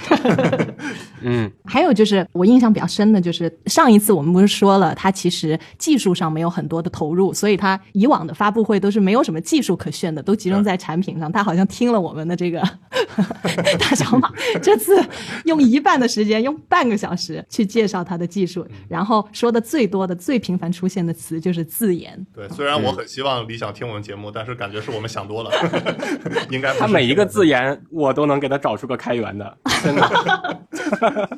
嗯，还有就是我印象比较深的就是上一次我们不是说了，他其实技术上没有很多的投入，所以他以往的发布会都是没有什么技术可炫的，都集中在产品上。他好像听了我们的这个大小马，这次用一半的时间，用半个小时去介绍他的技术，然后说的最多的、最频繁出现的词就是自研。对，虽然我很希望理想听我们节目，但是感觉是我们想多了，应该他每一个字眼我都能给他找出个开源的，真的，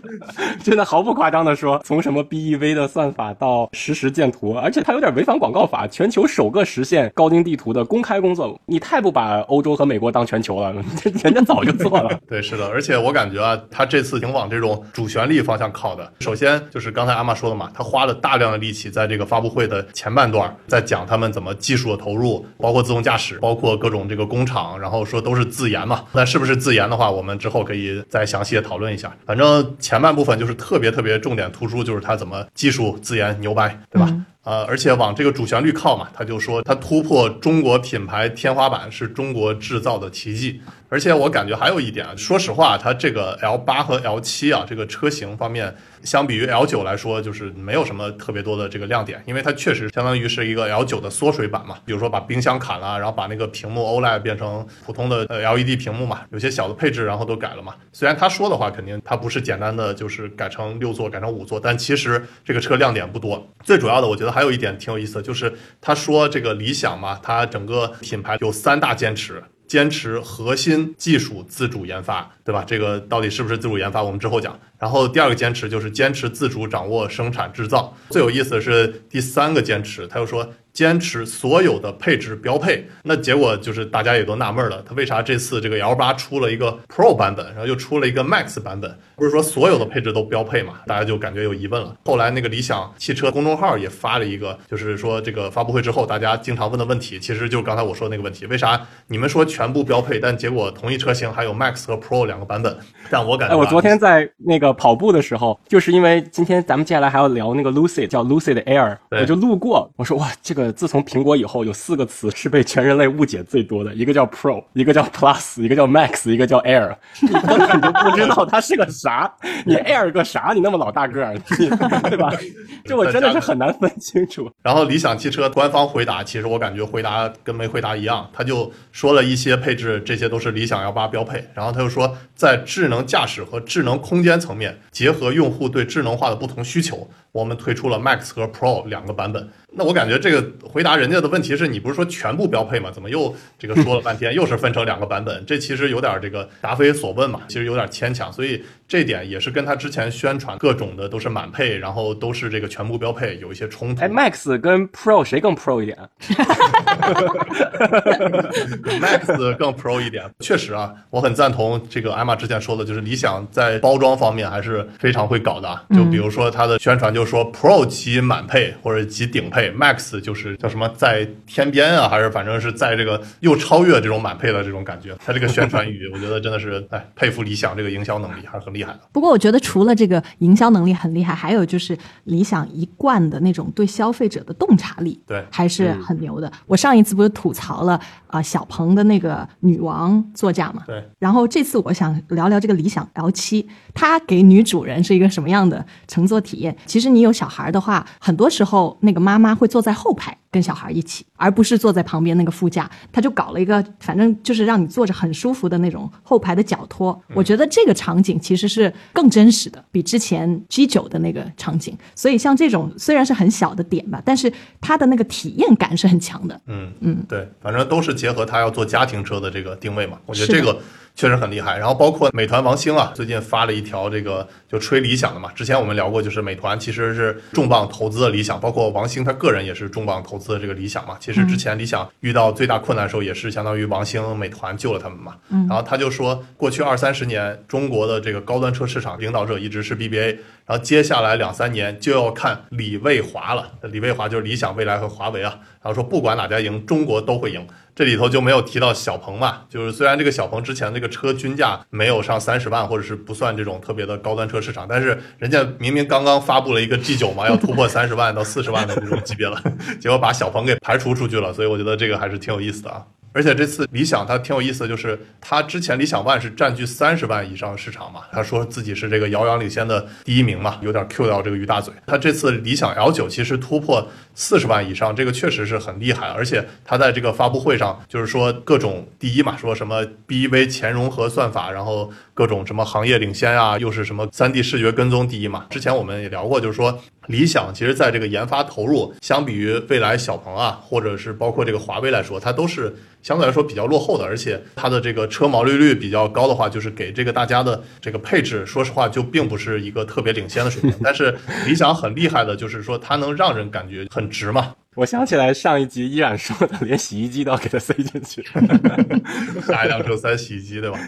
真的毫不夸张的说，从什么 BEV 的算法到实时建图，而且他有点违反广告法，全球首个实现高精地图的公开工作，你太不把欧洲和美国当全球了，人家早就做了。对，是的，而且我感觉啊，他这次挺往这种主旋律方向靠的。首先就是刚才阿玛说的嘛，他花了大量的力气在这个发布会的前半段，在讲他们怎么技术的投入，包括自动驾驶，包括各种这个工厂，然后说都是自研嘛。那是不是自研的话，我们之后可以再详细的讨论一下。反正前半部分就是特别特别重点突出，就是他怎么技术自研牛掰，对吧？呃，而且往这个主旋律靠嘛，他就说他突破中国品牌天花板是中国制造的奇迹。而且我感觉还有一点啊，说实话，它这个 L 八和 L 七啊，这个车型方面，相比于 L 九来说，就是没有什么特别多的这个亮点，因为它确实相当于是一个 L 九的缩水版嘛。比如说把冰箱砍了，然后把那个屏幕 OLED 变成普通的呃 LED 屏幕嘛，有些小的配置然后都改了嘛。虽然他说的话肯定它不是简单的就是改成六座改成五座，但其实这个车亮点不多。最主要的，我觉得还有一点挺有意思的，就是他说这个理想嘛，它整个品牌有三大坚持。坚持核心技术自主研发，对吧？这个到底是不是自主研发，我们之后讲。然后第二个坚持就是坚持自主掌握生产制造。最有意思的是第三个坚持，他又说坚持所有的配置标配。那结果就是大家也都纳闷了，他为啥这次这个 L 八出了一个 Pro 版本，然后又出了一个 Max 版本？不是说所有的配置都标配嘛？大家就感觉有疑问了。后来那个理想汽车公众号也发了一个，就是说这个发布会之后大家经常问的问题，其实就是刚才我说的那个问题：为啥你们说全部标配，但结果同一车型还有 Max 和 Pro 两个版本？但我感觉哎，我昨天在那个跑步的时候，就是因为今天咱们接下来还要聊那个 Lucid，叫 Lucid Air，我就路过，我说哇，这个自从苹果以后，有四个词是被全人类误解最多的，一个叫 Pro，一个叫 Plus，一个叫 Max，一个叫 Air，你根本就不知道它是个啥，你 Air 个啥？你那么老大个儿，你对吧？这我真的是很难分清楚。然后理想汽车官方回答，其实我感觉回答跟没回答一样，他就说了一些配置，这些都是理想 L 八标配。然后他又说，在智能驾驶和智能空间层面，结合用户对智能化的不同需求，我们推出了 Max 和 Pro 两个版本。那我感觉这个回答人家的问题是你不是说全部标配吗？怎么又这个说了半天，又是分成两个版本？这其实有点这个答非所问嘛，其实有点牵强。所以这点也是跟他之前宣传各种的都是满配，然后都是这个全部标配有一些冲突。哎，Max 跟 Pro 谁更 Pro 一点？Max 更 Pro 一点，确实啊，我很赞同这个艾玛之前说的，就是理想在包装方面还是非常会搞的啊。就比如说它的宣传就说 Pro 即满配或者即顶配，Max 就是叫什么在天边啊，还是反正是在这个又超越这种满配的这种感觉。它这个宣传语，我觉得真的是哎佩服理想这个营销能力，还是很厉害的。不过我觉得除了这个营销能力很厉害，还有就是理想一贯的那种对消费者的洞察力，对还是很牛的。我上一次不是吐槽了啊、小鹏的那个女王座驾嘛，对，然后这次我想聊聊这个理想 L 七，它给女主人是一个什么样的乘坐体验？其实你有小孩的话，很多时候那个妈妈会坐在后排。跟小孩一起，而不是坐在旁边那个副驾。他就搞了一个，反正就是让你坐着很舒服的那种后排的脚托。我觉得这个场景其实是更真实的，比之前 G 九的那个场景。所以像这种虽然是很小的点吧，但是它的那个体验感是很强的。嗯嗯，对，反正都是结合他要做家庭车的这个定位嘛，我觉得这个确实很厉害。然后包括美团王兴啊，最近发了一条这个就吹理想的嘛，之前我们聊过，就是美团其实是重磅投资的理想，包括王兴他个人也是重磅投资的这个理想嘛。其实之前理想遇到最大困难的时候，也是相当于王兴、美团救了他们嘛。然后他就说，过去二三十年中国的这个高端车市场领导者一直是 BBA，然后接下来两三年就要看李卫华了。李卫华就是理想、未来和华为啊。然后说不管哪家赢，中国都会赢。这里头就没有提到小鹏嘛，就是虽然这个小鹏之前这个车均价没有上三十万，或者是不算这种特别的高端车市场，但是人家明明刚刚发布了一个 G 九嘛，要突破三十万到四十万的这种级别了，结果把小鹏给排除出去了，所以我觉得这个还是挺有意思的啊。而且这次理想它挺有意思的，就是它之前理想 ONE 是占据三十万以上的市场嘛，他说自己是这个遥遥领先的第一名嘛，有点 Q 到这个于大嘴。他这次理想 L 九其实突破四十万以上，这个确实是很厉害，而且他在这个发布会上就是说各种第一嘛，说什么 BEV 前融合算法，然后各种什么行业领先啊，又是什么三 D 视觉跟踪第一嘛。之前我们也聊过，就是说理想其实在这个研发投入，相比于未来小鹏啊，或者是包括这个华为来说，它都是相对来说比较落后的，而且它的这个车毛利率比较高的话，就是给这个大家的这个配置，说实话就并不是一个特别领先的水平。但是理想很厉害的，就是说它能让人感觉很值嘛。我想起来上一集依然说的，连洗衣机都要给它塞进去。下一辆车塞洗衣机，对吧？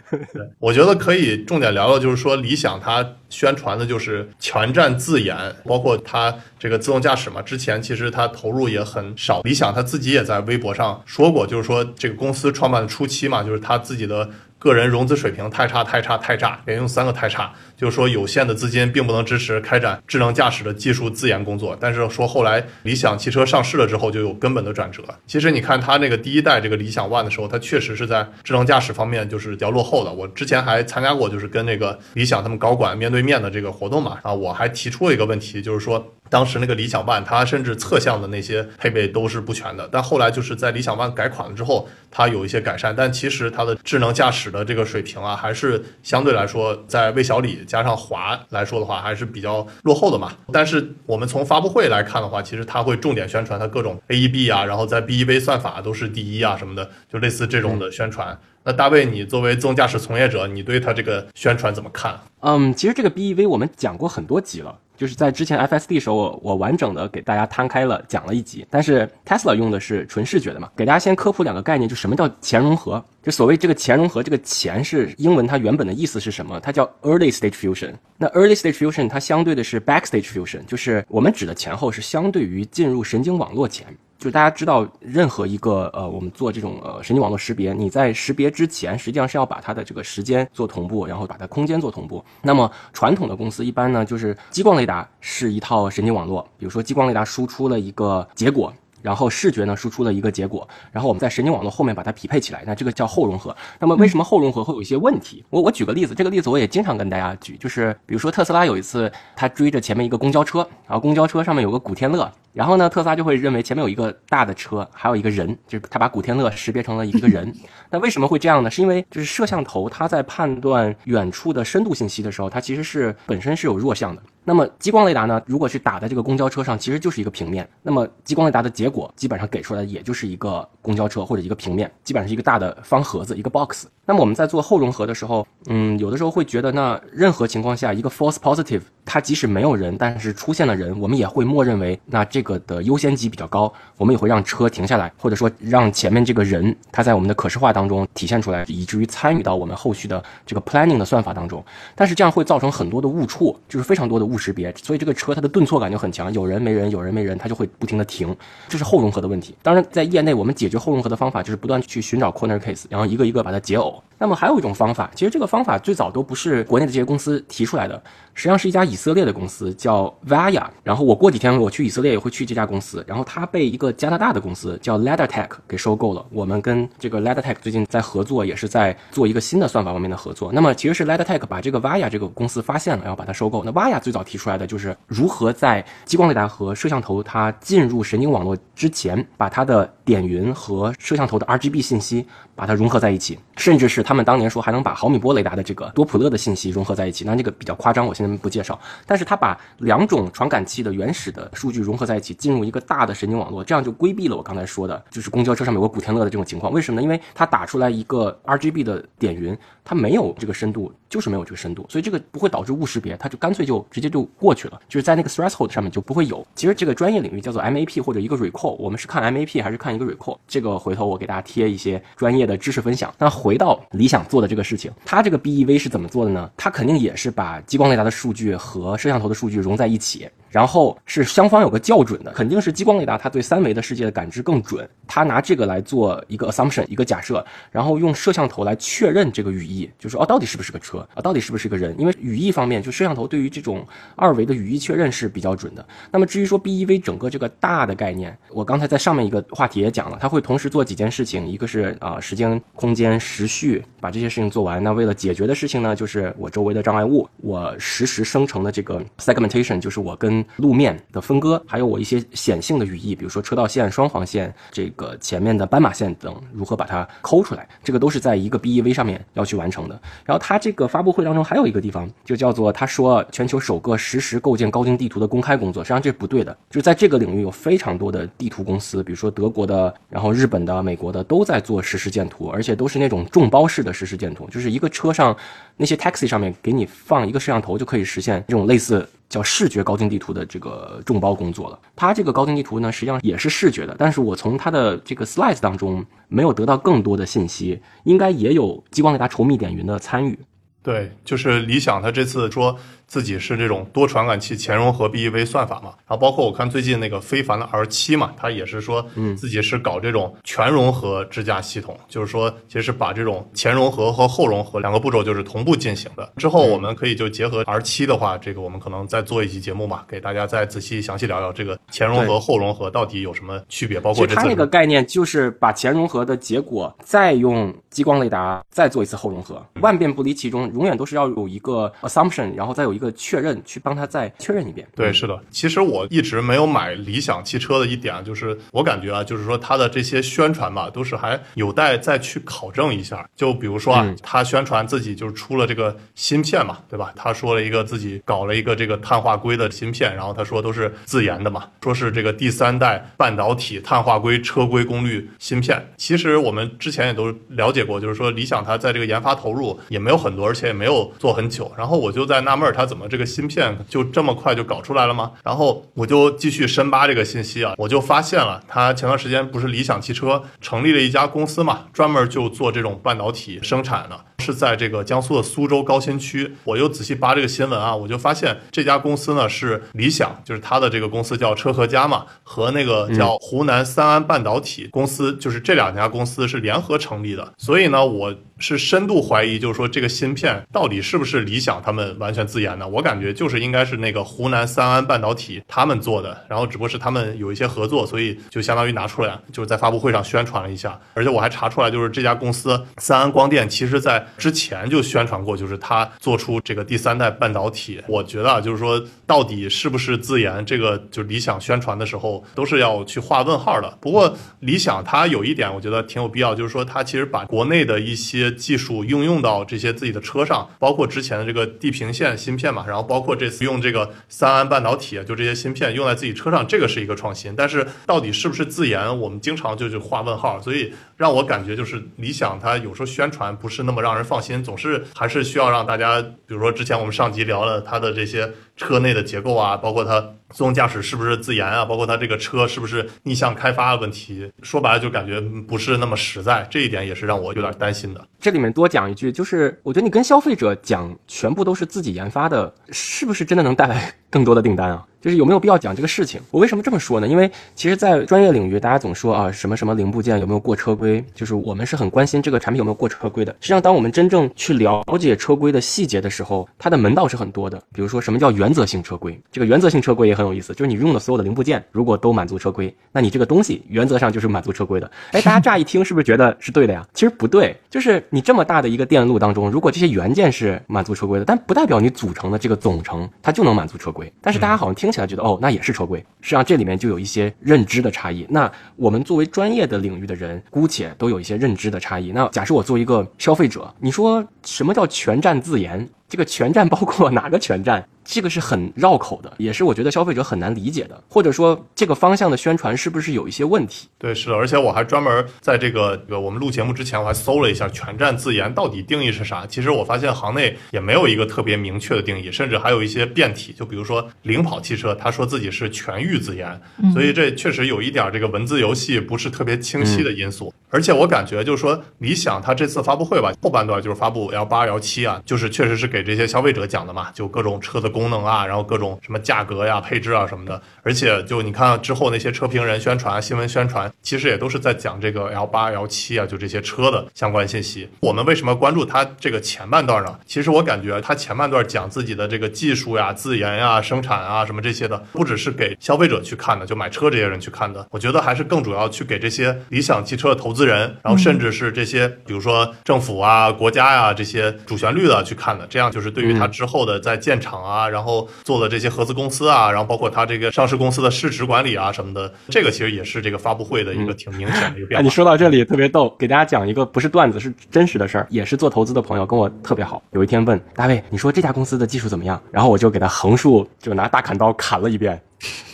我觉得可以重点聊聊，就是说理想它宣传的就是全站自研，包括它这个自动驾驶嘛。之前其实它投入也很少，理想它自己也在微博上说过，就是说这个公司创办初期嘛，就是它自己的个人融资水平太差太差太差，连用三个太差，就是说有限的资金并不能支持开展智能驾驶的技术自研工作。但是说后来理想汽车上市了之后，就有根本的转折。其实你看它那个第一代这个理想 ONE 的时候，它确实是在智能驾驶方面就是比较落后的。我之前还参加过，就是跟那个理想他们高管面对面的这个活动嘛，啊，我还提出了一个问题，就是说。当时那个理想 ONE，它甚至侧向的那些配备都是不全的。但后来就是在理想 ONE 改款了之后，它有一些改善。但其实它的智能驾驶的这个水平啊，还是相对来说，在魏小李加上华来说的话，还是比较落后的嘛。但是我们从发布会来看的话，其实它会重点宣传它各种 AEB 啊，然后在 BEV 算法都是第一啊什么的，就类似这种的宣传。那大卫，你作为自动驾驶从业者，你对它这个宣传怎么看？嗯，其实这个 BEV 我们讲过很多集了。就是在之前 FSD 的时候，我我完整的给大家摊开了讲了一集，但是 Tesla 用的是纯视觉的嘛，给大家先科普两个概念，就什么叫前融合，就所谓这个前融合，这个前是英文它原本的意思是什么？它叫 early stage fusion。那 early stage fusion 它相对的是 back stage fusion，就是我们指的前后是相对于进入神经网络前。就大家知道，任何一个呃，我们做这种呃神经网络识别，你在识别之前，实际上是要把它的这个时间做同步，然后把它空间做同步。那么传统的公司一般呢，就是激光雷达是一套神经网络，比如说激光雷达输出了一个结果。然后视觉呢输出了一个结果，然后我们在神经网络后面把它匹配起来，那这个叫后融合。那么为什么后融合会有一些问题？我我举个例子，这个例子我也经常跟大家举，就是比如说特斯拉有一次他追着前面一个公交车，然后公交车上面有个古天乐，然后呢特斯拉就会认为前面有一个大的车，还有一个人，就是他把古天乐识别成了一个人。那为什么会这样呢？是因为就是摄像头它在判断远处的深度信息的时候，它其实是本身是有弱项的。那么激光雷达呢？如果是打在这个公交车上，其实就是一个平面。那么激光雷达的结果基本上给出来的也就是一个公交车或者一个平面，基本上是一个大的方盒子，一个 box。那么我们在做后融合的时候，嗯，有的时候会觉得，那任何情况下一个 force positive，它即使没有人，但是出现了人，我们也会默认为那这个的优先级比较高，我们也会让车停下来，或者说让前面这个人他在我们的可视化当中体现出来，以至于参与到我们后续的这个 planning 的算法当中。但是这样会造成很多的误触，就是非常多的误识别，所以这个车它的顿挫感就很强，有人没人，有人没人，它就会不停的停，这是后融合的问题。当然，在业内我们解决后融合的方法就是不断去寻找 corner case，然后一个一个把它解耦。那么还有一种方法，其实这个方法最早都不是国内的这些公司提出来的，实际上是一家以色列的公司叫 Vaya。然后我过几天我去以色列也会去这家公司，然后它被一个加拿大的公司叫 LeddarTech 给收购了。我们跟这个 LeddarTech 最近在合作，也是在做一个新的算法方面的合作。那么其实是 LeddarTech 把这个 Vaya 这个公司发现了，然后把它收购。那 Vaya 最早提出来的就是如何在激光雷达和摄像头它进入神经网络之前，把它的点云和摄像头的 RGB 信息把它融合在一起，甚至是他们当年说还能把毫米波雷达的这个多普勒的信息融合在一起，那这个比较夸张，我现在不介绍。但是他把两种传感器的原始的数据融合在一起，进入一个大的神经网络，这样就规避了我刚才说的，就是公交车上面有个古天乐的这种情况。为什么呢？因为它打出来一个 RGB 的点云，它没有这个深度，就是没有这个深度，所以这个不会导致误识别，它就干脆就直接就过去了，就是在那个 threshold 上面就不会有。其实这个专业领域叫做 MAP 或者一个 recall，我们是看 MAP 还是看一个 recall？这个回头我给大家贴一些专业的知识分享。那回到理想做的这个事情，它这个 BEV 是怎么做的呢？它肯定也是把激光雷达的数据和摄像头的数据融在一起，然后是双方有个校准的，肯定是激光雷达它对三维的世界的感知更准，它拿这个来做一个 assumption 一个假设，然后用摄像头来确认这个语义，就说哦到底是不是个车啊，到底是不是个人？因为语义方面，就摄像头对于这种二维的语义确认是比较准的。那么至于说 BEV 整个这个大的概念，我刚才在上面一个话题也讲了，它会同时做几件事情，一个是啊时间、空间、时序，把这些事情做完。那为了解决的事情呢，就是我周围的障碍物，我实时生成的这个 segmentation，就是我跟路面的分割，还有我一些显性的语义，比如说车道线、双黄线，这个前面的斑马线等，如何把它抠出来，这个都是在一个 BEV 上面要去完成的。然后它这个发布会当中还有一个地方，就叫做他说全球首个实时构建高精地图的公开工作，实际上这不对的，就在这个领域有非常多的地图公司，比如说德国的，然后日本的、美国的都在做实时建图，而且都是那种众包式的实时建图，就是一个车上那些 taxi 上面给你放一个摄像头就可以实现这种类似叫视觉高精地图的这个众包工作了。它这个高精地图呢，实际上也是视觉的，但是我从它的这个 slice 当中没有得到更多的信息，应该也有激光雷达稠密点云的参与。对，就是理想，他这次说自己是这种多传感器前融合 BEV 算法嘛，然后包括我看最近那个非凡的 R 七嘛，它也是说自己是搞这种全融合支架系统，就是说其实是把这种前融合和后融合两个步骤就是同步进行的。之后我们可以就结合 R 七的话，这个我们可能再做一期节目嘛，给大家再仔细详细聊聊这个前融合后融合到底有什么区别，包括这它那个概念就是把前融合的结果再用激光雷达再做一次后融合，万变不离其中，永远都是要有一个 assumption，然后再有一个确认，去帮他再确认一遍。对，是的。其实我一直没有买理想汽车的一点啊，就是我感觉啊，就是说它的这些宣传吧，都是还有待再去考证一下。就比如说啊，嗯他宣传自己就是出了这个芯片嘛，对吧？他说了一个自己搞了一个这个碳化硅的芯片，然后他说都是自研的嘛，说是这个第三代半导体碳化硅车规功率芯片。其实我们之前也都了解过，就是说理想它在这个研发投入也没有很多，而且也没有做很久。然后我就在纳闷儿，它怎么这个芯片就这么快就搞出来了吗？然后我就继续深扒这个信息啊，我就发现了，他前段时间不是理想汽车成立了一家公司嘛，专门就做这种半导体生产的。是在这个江苏的苏州高新区，我又仔细扒这个新闻啊，我就发现这家公司呢是理想，就是他的这个公司叫车和家嘛，和那个叫湖南三安半导体公司，就是这两家公司是联合成立的。所以呢，我是深度怀疑，就是说这个芯片到底是不是理想他们完全自研的？我感觉就是应该是那个湖南三安半导体他们做的，然后只不过是他们有一些合作，所以就相当于拿出来，就是在发布会上宣传了一下。而且我还查出来，就是这家公司三安光电，其实在之前就宣传过，就是他做出这个第三代半导体。我觉得啊，就是说到底是不是自研，这个就理想宣传的时候都是要去画问号的。不过理想它有一点，我觉得挺有必要，就是说它其实把国内的一些技术应用到这些自己的车上，包括之前的这个地平线芯片嘛，然后包括这次用这个三安半导体，就这些芯片用在自己车上，这个是一个创新。但是到底是不是自研，我们经常就去画问号，所以让我感觉就是理想它有时候宣传不是那么让人放心，总是还是需要让大家，比如说之前我们上集聊了它的这些车内的结构啊，包括它自动驾驶是不是自研啊，包括它这个车是不是逆向开发的问题，说白了就感觉不是那么实在，这一点也是让我有点担心的。这里面多讲一句，就是我觉得你跟消费者讲全部都是自己研发的，是不是真的能带来更多的订单啊？就是有没有必要讲这个事情？我为什么这么说呢？因为其实，在专业领域，大家总说啊，什么什么零部件有没有过车规，就是我们是很关心这个产品有没有过车规的。实际上，当我们真正去了解车规的细节的时候，它的门道是很多的。比如说，什么叫原则性车规？这个原则性车规也很有意思，就是你用的所有的零部件如果都满足车规，那你这个东西原则上就是满足车规的。哎，大家乍一听是不是觉得是对的呀？其实不对，就是你这么大的一个电路当中，如果这些元件是满足车规的，但不代表你组成的这个总成它就能满足车规。但是大家好像听起来觉得哦，那也是车规，实际上这里面就有一些认知的差异。那我们作为专业的领域的人，姑且都有一些认知的差异。那假设我作为一个消费者，你说什么叫全站自研？这个全站包括 哪个全站？这个是很绕口的，也是我觉得消费者很难理解的，或者说这个方向的宣传是不是有一些问题？对，是的，而且我还专门在这个这个我们录节目之前，我还搜了一下全站自研到底定义是啥。其实我发现行内也没有一个特别明确的定义，甚至还有一些变体。就比如说领跑汽车，他说自己是全域自研，所以这确实有一点这个文字游戏不是特别清晰的因素。而且我感觉就是说，理想它这次发布会吧，后半段就是发布 L 八、L 七啊，就是确实是给这些消费者讲的嘛，就各种车的功能啊，然后各种什么价格呀、配置啊什么的。而且就你看之后那些车评人宣传、新闻宣传，其实也都是在讲这个 L 八、L 七啊，就这些车的相关信息。我们为什么关注它这个前半段呢？其实我感觉它前半段讲自己的这个技术呀、自研呀、生产啊什么这些的，不只是给消费者去看的，就买车这些人去看的。我觉得还是更主要去给这些理想汽车的投资人，然后甚至是这些比如说政府啊、国家呀、这些主旋律的去看的。这样就是对于它之后的在建厂啊，然后做的这些合资公司啊，然后包括它这个上市公司的市值管理啊什么的，这个其实也是这个发布会的一个挺明显的一个 变哎，化。你说到这里特别逗，给大家讲一个不是段子，是真实的事儿，也是做投资的朋友跟我特别好。有一天问大卫，你说这家公司的技术怎么样？然后我就给他横竖就拿大砍刀砍了一遍，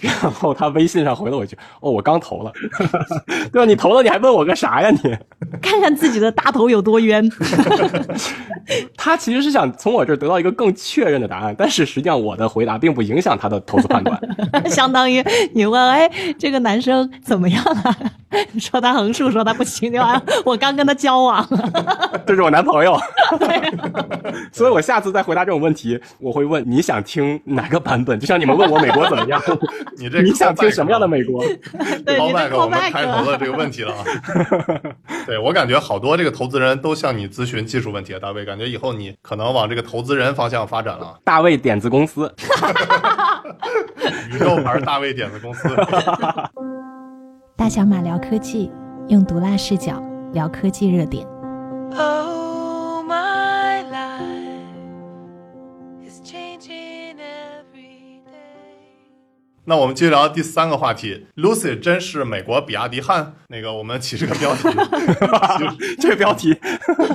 然后他微信上回了我一句：“哦，我刚投了。”对吧？你投了，你还问我个啥呀你？看看自己的大头有多冤。他其实是想从我这儿得到一个更确认的答案，但是实际上我的回答并不影响他的投资判断。相当于你问，哎，这个男生怎么样啊？说他横竖，说他不行，就啊，我刚跟他交往。这是我男朋友。所以我下次再回答这种问题，我会问你想听哪个版本？就像你们问我美国怎么样，你这你想听什么样的美国？对你的 callback 我们开头的这个问题了啊。对我感觉好多这个投资人都向你咨询技术问题啊，大卫，感觉以后你可能往这个投资人方向发展了啊。大卫点子公司，宇宙牌大卫点子公司。大小马聊科技，用毒辣视角聊科技热点。那我们继续聊第三个话题，Lucy 真是美国比亚迪汉？那个我们起这个标题，这个标题。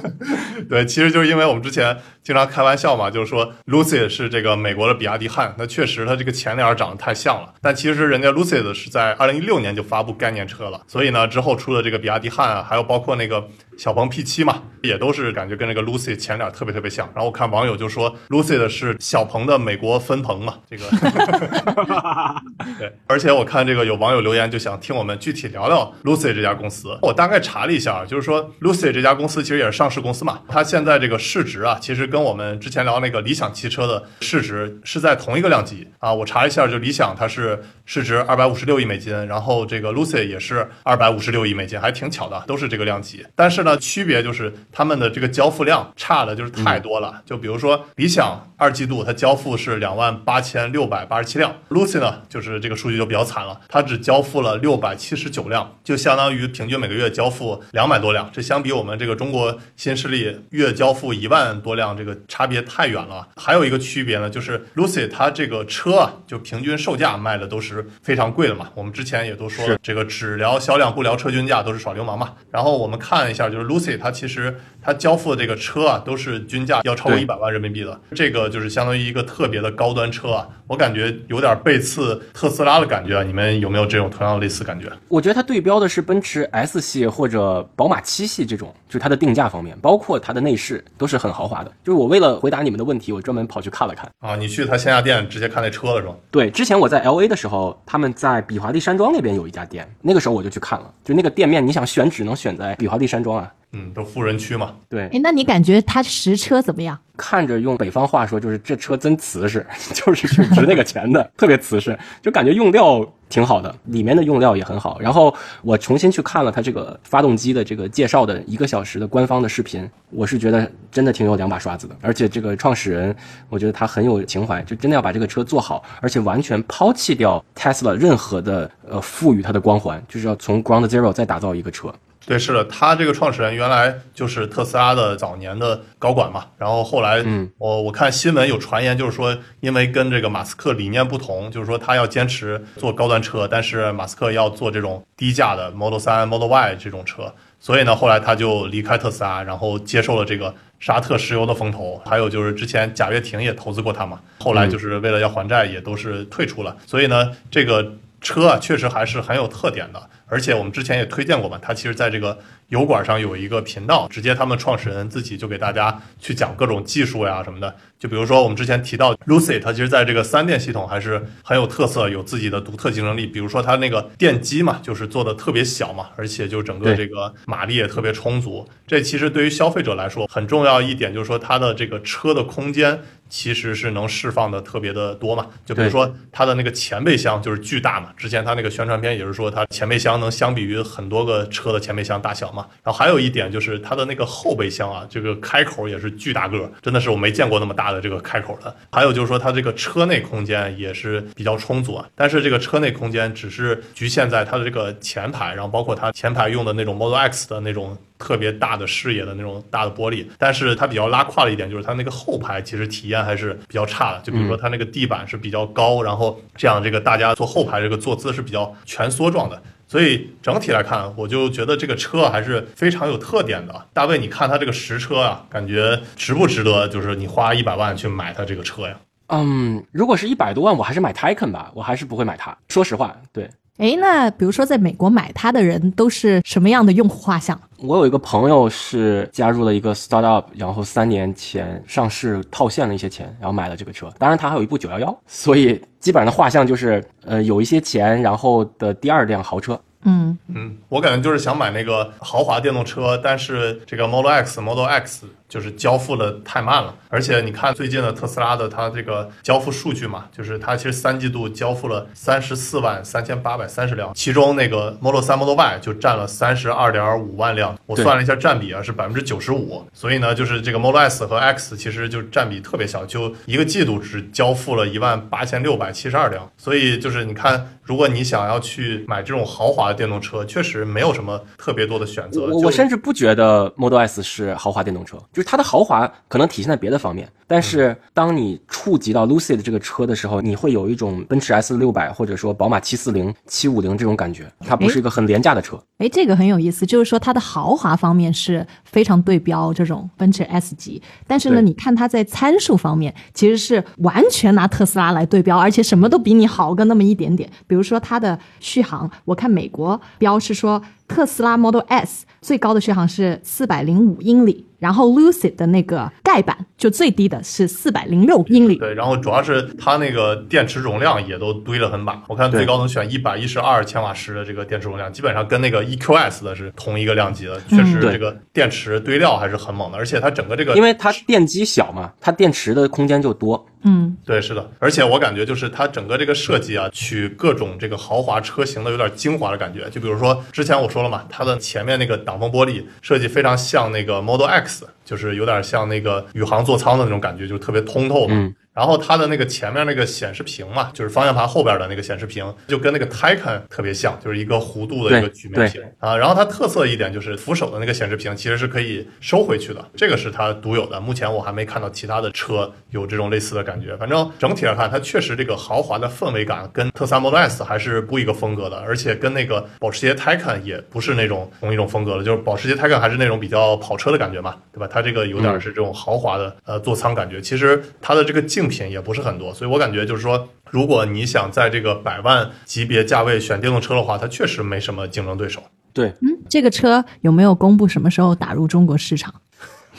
对，其实就是因为我们之前经常开玩笑嘛，就是说 Lucy 是这个美国的比亚迪汉，那确实它这个前脸长得太像了，但其实人家 Lucy 的是在二零一六年就发布概念车了，所以呢之后出的这个比亚迪汉啊，还有包括那个小鹏 P 七嘛，也都是感觉跟这个 Lucy 前脸特别特别像。然后我看网友就说 Lucy 的是小鹏的美国分鹏嘛，这个 对，而且我看这个有网友留言就想听我们具体聊聊 Lucy 这家公司。我大概查了一下，就是说 Lucy 这家公司其实也是上市公司嘛，它现在这个市值啊，其实跟我们之前聊那个理想汽车的市值是在同一个量级啊。我查了一下，就理想它是市值二百五十六亿美金，然后这个 Lucy 也是二百五十六亿美金，还挺巧的，都是这个量级。但是呢，区别就是他们的这个交付量差的就是太多了。就比如说理想二季度它交付是两万八千六百八十七辆，Lucy 呢就是这个数据就比较惨了，它只交付了六百七十九辆，就相当于平均每个月交付两百多辆。这相比我们这个中国新势力月交付一万多辆，这个差别太远了。还有一个区别呢，就是 Lucy 它这个车啊，就平均售价卖的都是非常贵的嘛。我们之前也都说，这个只聊销量不聊车均价都是耍流氓嘛。然后我们看一下，就是 Lucy 它其实它交付的这个车啊，都是均价要超过对一百万人民币的，这个就是相当于一个特别的高端车啊。我感觉有点背刺特斯拉的感觉啊，你们有没有这种同样的类似感觉？我觉得它对标的是奔驰 S 系或者宝马七系这种，就是它的定价方面，包括它的内饰都是很豪华的。就是我为了回答你们的问题，我专门跑去看了看。啊，你去他线下店直接看那车了是吧？对，之前我在 L A 的时候，他们在比华利山庄那边有一家店，那个时候我就去看了，就那个店面，你想选只能选在比华利山庄啊。嗯，都富人区嘛。对，哎，那你感觉它实车怎么样？看着用北方话说就是这车真瓷实，就是挺值那个钱的，特别瓷实，就感觉用料挺好的，里面的用料也很好。然后我重新去看了它这个发动机的这个介绍的一个小时的官方的视频，我是觉得真的挺有两把刷子的。而且这个创始人，我觉得他很有情怀，就真的要把这个车做好，而且完全抛弃掉 Tesla 任何的呃赋予它的光环，就是要从 Ground Zero 再打造一个车。对，是的，他这个创始人原来就是特斯拉的早年的高管嘛，然后后来，嗯，我我看新闻有传言，就是说因为跟这个马斯克理念不同，就是说他要坚持做高端车，但是马斯克要做这种低价的 Model 3、Model Y 这种车，所以呢，后来他就离开特斯拉，然后接受了这个沙特石油的风投，还有就是之前贾跃亭也投资过他嘛，后来就是为了要还债，也都是退出了，所以呢，这个车啊，确实还是很有特点的。而且我们之前也推荐过嘛，它其实在这个油管上有一个频道，直接他们创始人自己就给大家去讲各种技术呀什么的。就比如说我们之前提到 Lucy，它其实在这个三电系统还是很有特色，有自己的独特竞争力。比如说它那个电机嘛，就是做的特别小嘛，而且就整个这个马力也特别充足。这其实对于消费者来说很重要一点，就是说它的这个车的空间其实是能释放的特别的多嘛。就比如说它的那个前备箱就是巨大嘛，之前它那个宣传片也是说它前备箱能相比于很多个车的前备箱大小嘛。然后还有一点就是它的那个后备箱啊，这个开口也是巨大个，真的是我没见过那么大的这个开口的。还有就是说它这个车内空间也是比较充足啊，但是这个车内空间只是局限在它的这个前排，然后包括它前排用的那种 Model X 的那种特别大的视野的那种大的玻璃，但是它比较拉胯的一点就是它那个后排其实体验还是比较差的，就比如说它那个地板是比较高，然后这样这个大家坐后排这个坐姿是比较蜷缩状的。所以整体来看，我就觉得这个车还是非常有特点的。大卫，你看它这个实车啊，感觉值不值得？就是你花一百万去买它这个车呀？嗯，如果是一百多万，我还是买 Taycan 吧，我还是不会买它。说实话，对哎，那比如说在美国买它的人都是什么样的用户画像？我有一个朋友是加入了一个 startup，然后三年前上市套现了一些钱，然后买了这个车。当然，他还有一部九幺幺所以基本上的画像就是，呃，有一些钱，然后的第二辆豪车。嗯，嗯，我感觉就是想买那个豪华电动车，但是这个 Model X、Model X 就是交付的太慢了，而且你看最近的特斯拉的它这个交付数据嘛，就是它其实三季度交付了三十四万三千八百三十辆，其中那个 Model 3、Model Y 就占了三十二点五万辆，我算了一下占比啊是百分之九十五，所以呢就是这个 Model S 和 X 其实就占比特别小，就一个季度只交付了一万八千六百七十二辆，所以就是你看，如果你想要去买这种豪华的电动车，确实没有什么特别多的选择。我我甚至不觉得 Model S 是豪华电动车，就是它的豪华可能体现在别的方面，但是当你触及到 Lucid 这个车的时候，你会有一种奔驰 S 六百或者说宝马七四零、七五零这种感觉，它不是一个很廉价的车。哎，这个很有意思，就是说它的豪华方面是非常对标这种奔驰 S 级，但是呢，你看它在参数方面其实是完全拿特斯拉来对标，而且什么都比你好个那么一点点。比如说它的续航，我看美国标是说特斯拉 Model S 最高的续航是四百零五英里，然后 Lucid 的那个盖板就最低的是四百零六英里。对，然后主要是它那个电池容量也都堆了很满，我看最高能选一百一十二千瓦时的这个电池容量，基本上跟那个 EQS 的是同一个量级的，确实这个电池堆料还是很猛的，而且它整个这个因为它电机小嘛，它电池的空间就多。嗯，对，是的，而且我感觉就是它整个这个设计啊，取各种这个豪华车型的有点精华的感觉。就比如说之前我说了嘛，它的前面那个挡风玻璃设计非常像那个 Model X，就是有点像那个宇航座舱的那种感觉，就特别通透嘛。嗯然后它的那个前面那个显示屏嘛，就是方向盘后边的那个显示屏，就跟那个 Taycan 特别像，就是一个弧度的一个曲面屏啊。然后它特色一点就是扶手的那个显示屏其实是可以收回去的，这个是它独有的。目前我还没看到其他的车有这种类似的感觉。反正整体来看，它确实这个豪华的氛围感跟特斯拉 Model S 还是不一个风格的，而且跟那个保时捷 Taycan 也不是那种同一种风格的，就是保时捷 Taycan 还是那种比较跑车的感觉嘛，对吧？它这个有点是这种豪华的呃座舱感觉。其实它的这个竞品也不是很多，所以我感觉就是说，如果你想在这个百万级别价位选电动车的话，它确实没什么竞争对手。对，嗯，这个车有没有公布什么时候打入中国市场？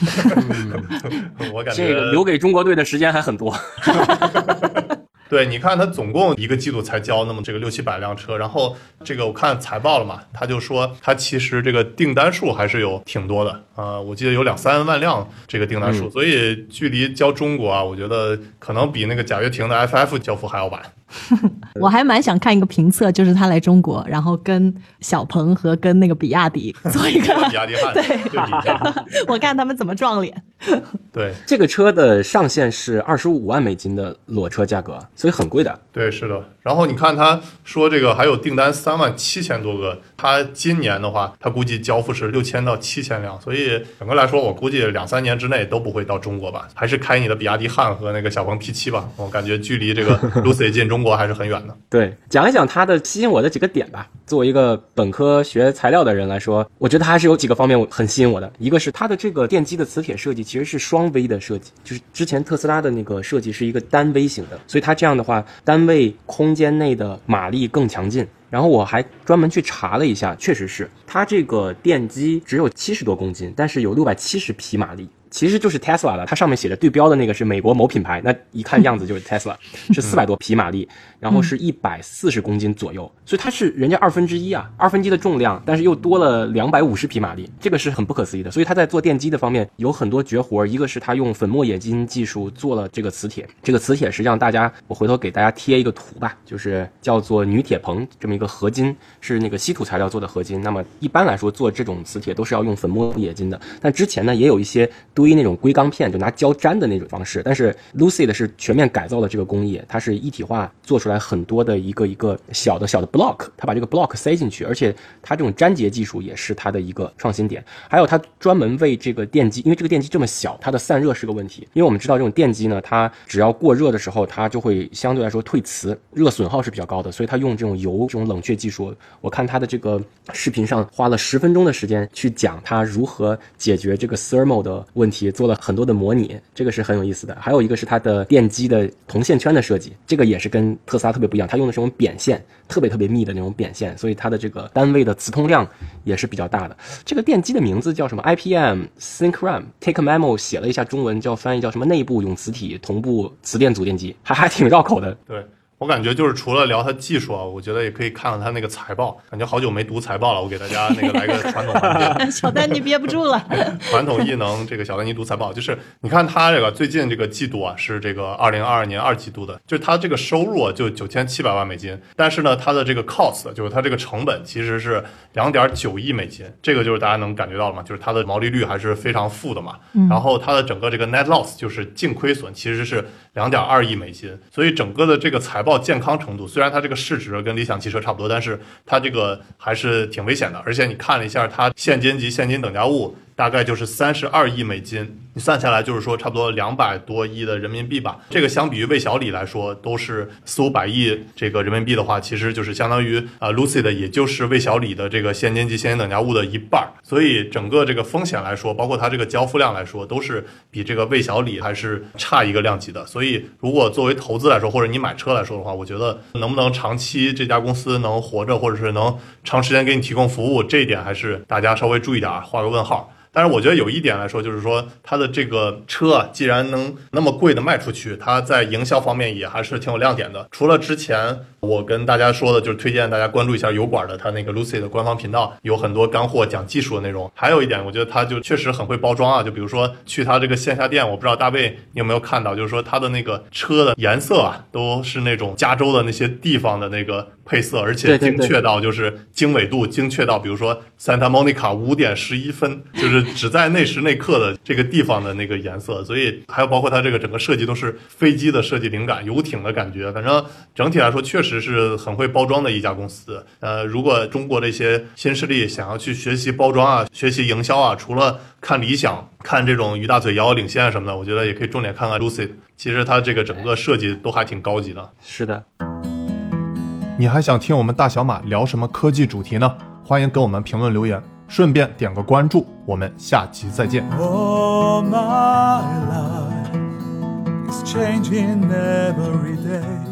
我感觉这个留给中国队的时间还很多。对，你看它总共一个季度才交那么这个六七百辆车，然后这个我看财报了嘛，他就说它其实这个订单数还是有挺多的啊、呃我记得有两三万辆这个订单数，所以距离交中国啊，我觉得可能比那个贾跃亭的 FF 交付还要晚。我还蛮想看一个评测，就是他来中国，然后跟小鹏和跟那个比亚迪做一个 比亚迪汉对比 我看他们怎么撞脸。对这个车的上限是二十五万美金的裸车价格，所以很贵的。对，是的。然后你看他说这个还有订单三万七千多个，他今年的话，他估计交付是六千到七千辆，所以整个来说，我估计两三年之内都不会到中国吧，还是开你的比亚迪汉和那个小鹏 P7 吧，我感觉距离这个 Lucy 进中国还是很远的。对，讲一讲它的吸引我的几个点吧。作为一个本科学材料的人来说，我觉得它还是有几个方面很吸引我的。一个是它的这个电机的磁铁设计其实是双 V 的设计，就是之前特斯拉的那个设计是一个单 V 型的，所以它这样的话，单位空间内的马力更强劲。然后我还专门去查了一下，确实是它这个电机只有七十多公斤，但是有六百七十匹马力。其实就是 Tesla 的，它上面写着对标的那个是美国某品牌，那一看样子就是 Tesla，是四百多匹马力，然后是一百四十公斤左右，所以它是人家二分之一啊，二分之一的重量，但是又多了两百五十匹马力，这个是很不可思议的。所以它在做电机的方面有很多绝活，一个是它用粉末冶金技术做了这个磁铁，这个磁铁实际上大家我回头给大家贴一个图吧，就是叫做铝铁硼这么一个合金，是那个稀土材料做的合金。那么一般来说做这种磁铁都是要用粉末冶金的，但之前呢也有一些堆那种硅钢片，就拿胶粘的那种方式。但是 Lucid 是全面改造了这个工艺，它是一体化做出来很多的一个一个小的小的 block，它把这个 block 塞进去，而且它这种粘结技术也是它的一个创新点。还有它专门为这个电机，因为这个电机这么小，它的散热是个问题。因为我们知道这种电机呢，它只要过热的时候，它就会相对来说退磁，热损耗是比较高的，所以它用这种油这种冷却技术。我看它的这个视频上花了十分钟的时间去讲它如何解决这个 thermal 的问题，题做了很多的模拟，这个是很有意思的。还有一个是它的电机的铜线圈的设计，这个也是跟特斯拉特别不一样，它用的是这种扁线，特别特别密的那种扁线，所以它的这个单位的磁通量也是比较大的。这个电机的名字叫什么？IPM Synchram Take Memo 写了一下中文，叫翻译叫什么？内部永磁体同步磁电阻电机，还还挺绕口的。对。我感觉就是除了聊它技术啊，我觉得也可以看看它那个财报。感觉好久没读财报了，我给大家那个来个传统环节。小丹，你憋不住了。传统异能这个小丹尼读财报，就是你看它这个最近这个季度啊，是这个二零二二年二季度的，就是它这个收入啊就九千七百万美金，但是呢，它的这个 cost 就是它这个成本其实是两点九亿美金，这个就是大家能感觉到了嘛，就是它的毛利率还是非常负的嘛。然后它的整个这个 net loss 就是净亏损其实是两点二亿美金，所以整个的这个财报健康程度，虽然它这个市值跟理想汽车差不多，但是它这个还是挺危险的。而且你看了一下它现金及现金等价物。大概就是三十二亿美金，你算下来就是说差不多两百多亿的人民币吧。这个相比于魏小李来说，都是四五百亿这个人民币的话，其实就是相当于啊 Lucy 的也就是魏小李的这个现金及现金等价物的一半儿。所以整个这个风险来说，包括它这个交付量来说，都是比这个魏小李还是差一个量级的。所以如果作为投资来说，或者你买车来说的话，我觉得能不能长期这家公司能活着，或者是能长时间给你提供服务，这一点还是大家稍微注意点儿，画个问号。但是我觉得有一点来说，就是说它的这个车啊，既然能那么贵的卖出去，它在营销方面也还是挺有亮点的。除了之前我跟大家说的，就是推荐大家关注一下油管的它那个 Lucy 的官方频道，有很多干货讲技术的内容。还有一点，我觉得它就确实很会包装啊。就比如说去它这个线下店，我不知道大卫你有没有看到，就是说它的那个车的颜色啊，都是那种加州的那些地方的那个配色，而且精确到就是经纬度精确到，比如说 Santa Monica 五点十一分，就是只在那时那刻的这个地方的那个颜色，所以还有包括它这个整个设计都是飞机的设计灵感、游艇的感觉，反正整体来说确实是很会包装的一家公司。呃，如果中国的一些新势力想要去学习包装啊、学习营销啊，除了看理想、看这种于大嘴遥遥领先啊什么的，我觉得也可以重点看看 Lucid。其实它这个整个设计都还挺高级的。是的，你还想听我们大小马聊什么科技主题呢？欢迎给我们评论留言，顺便点个关注，我们下期再见。Oh, my life is changing every day.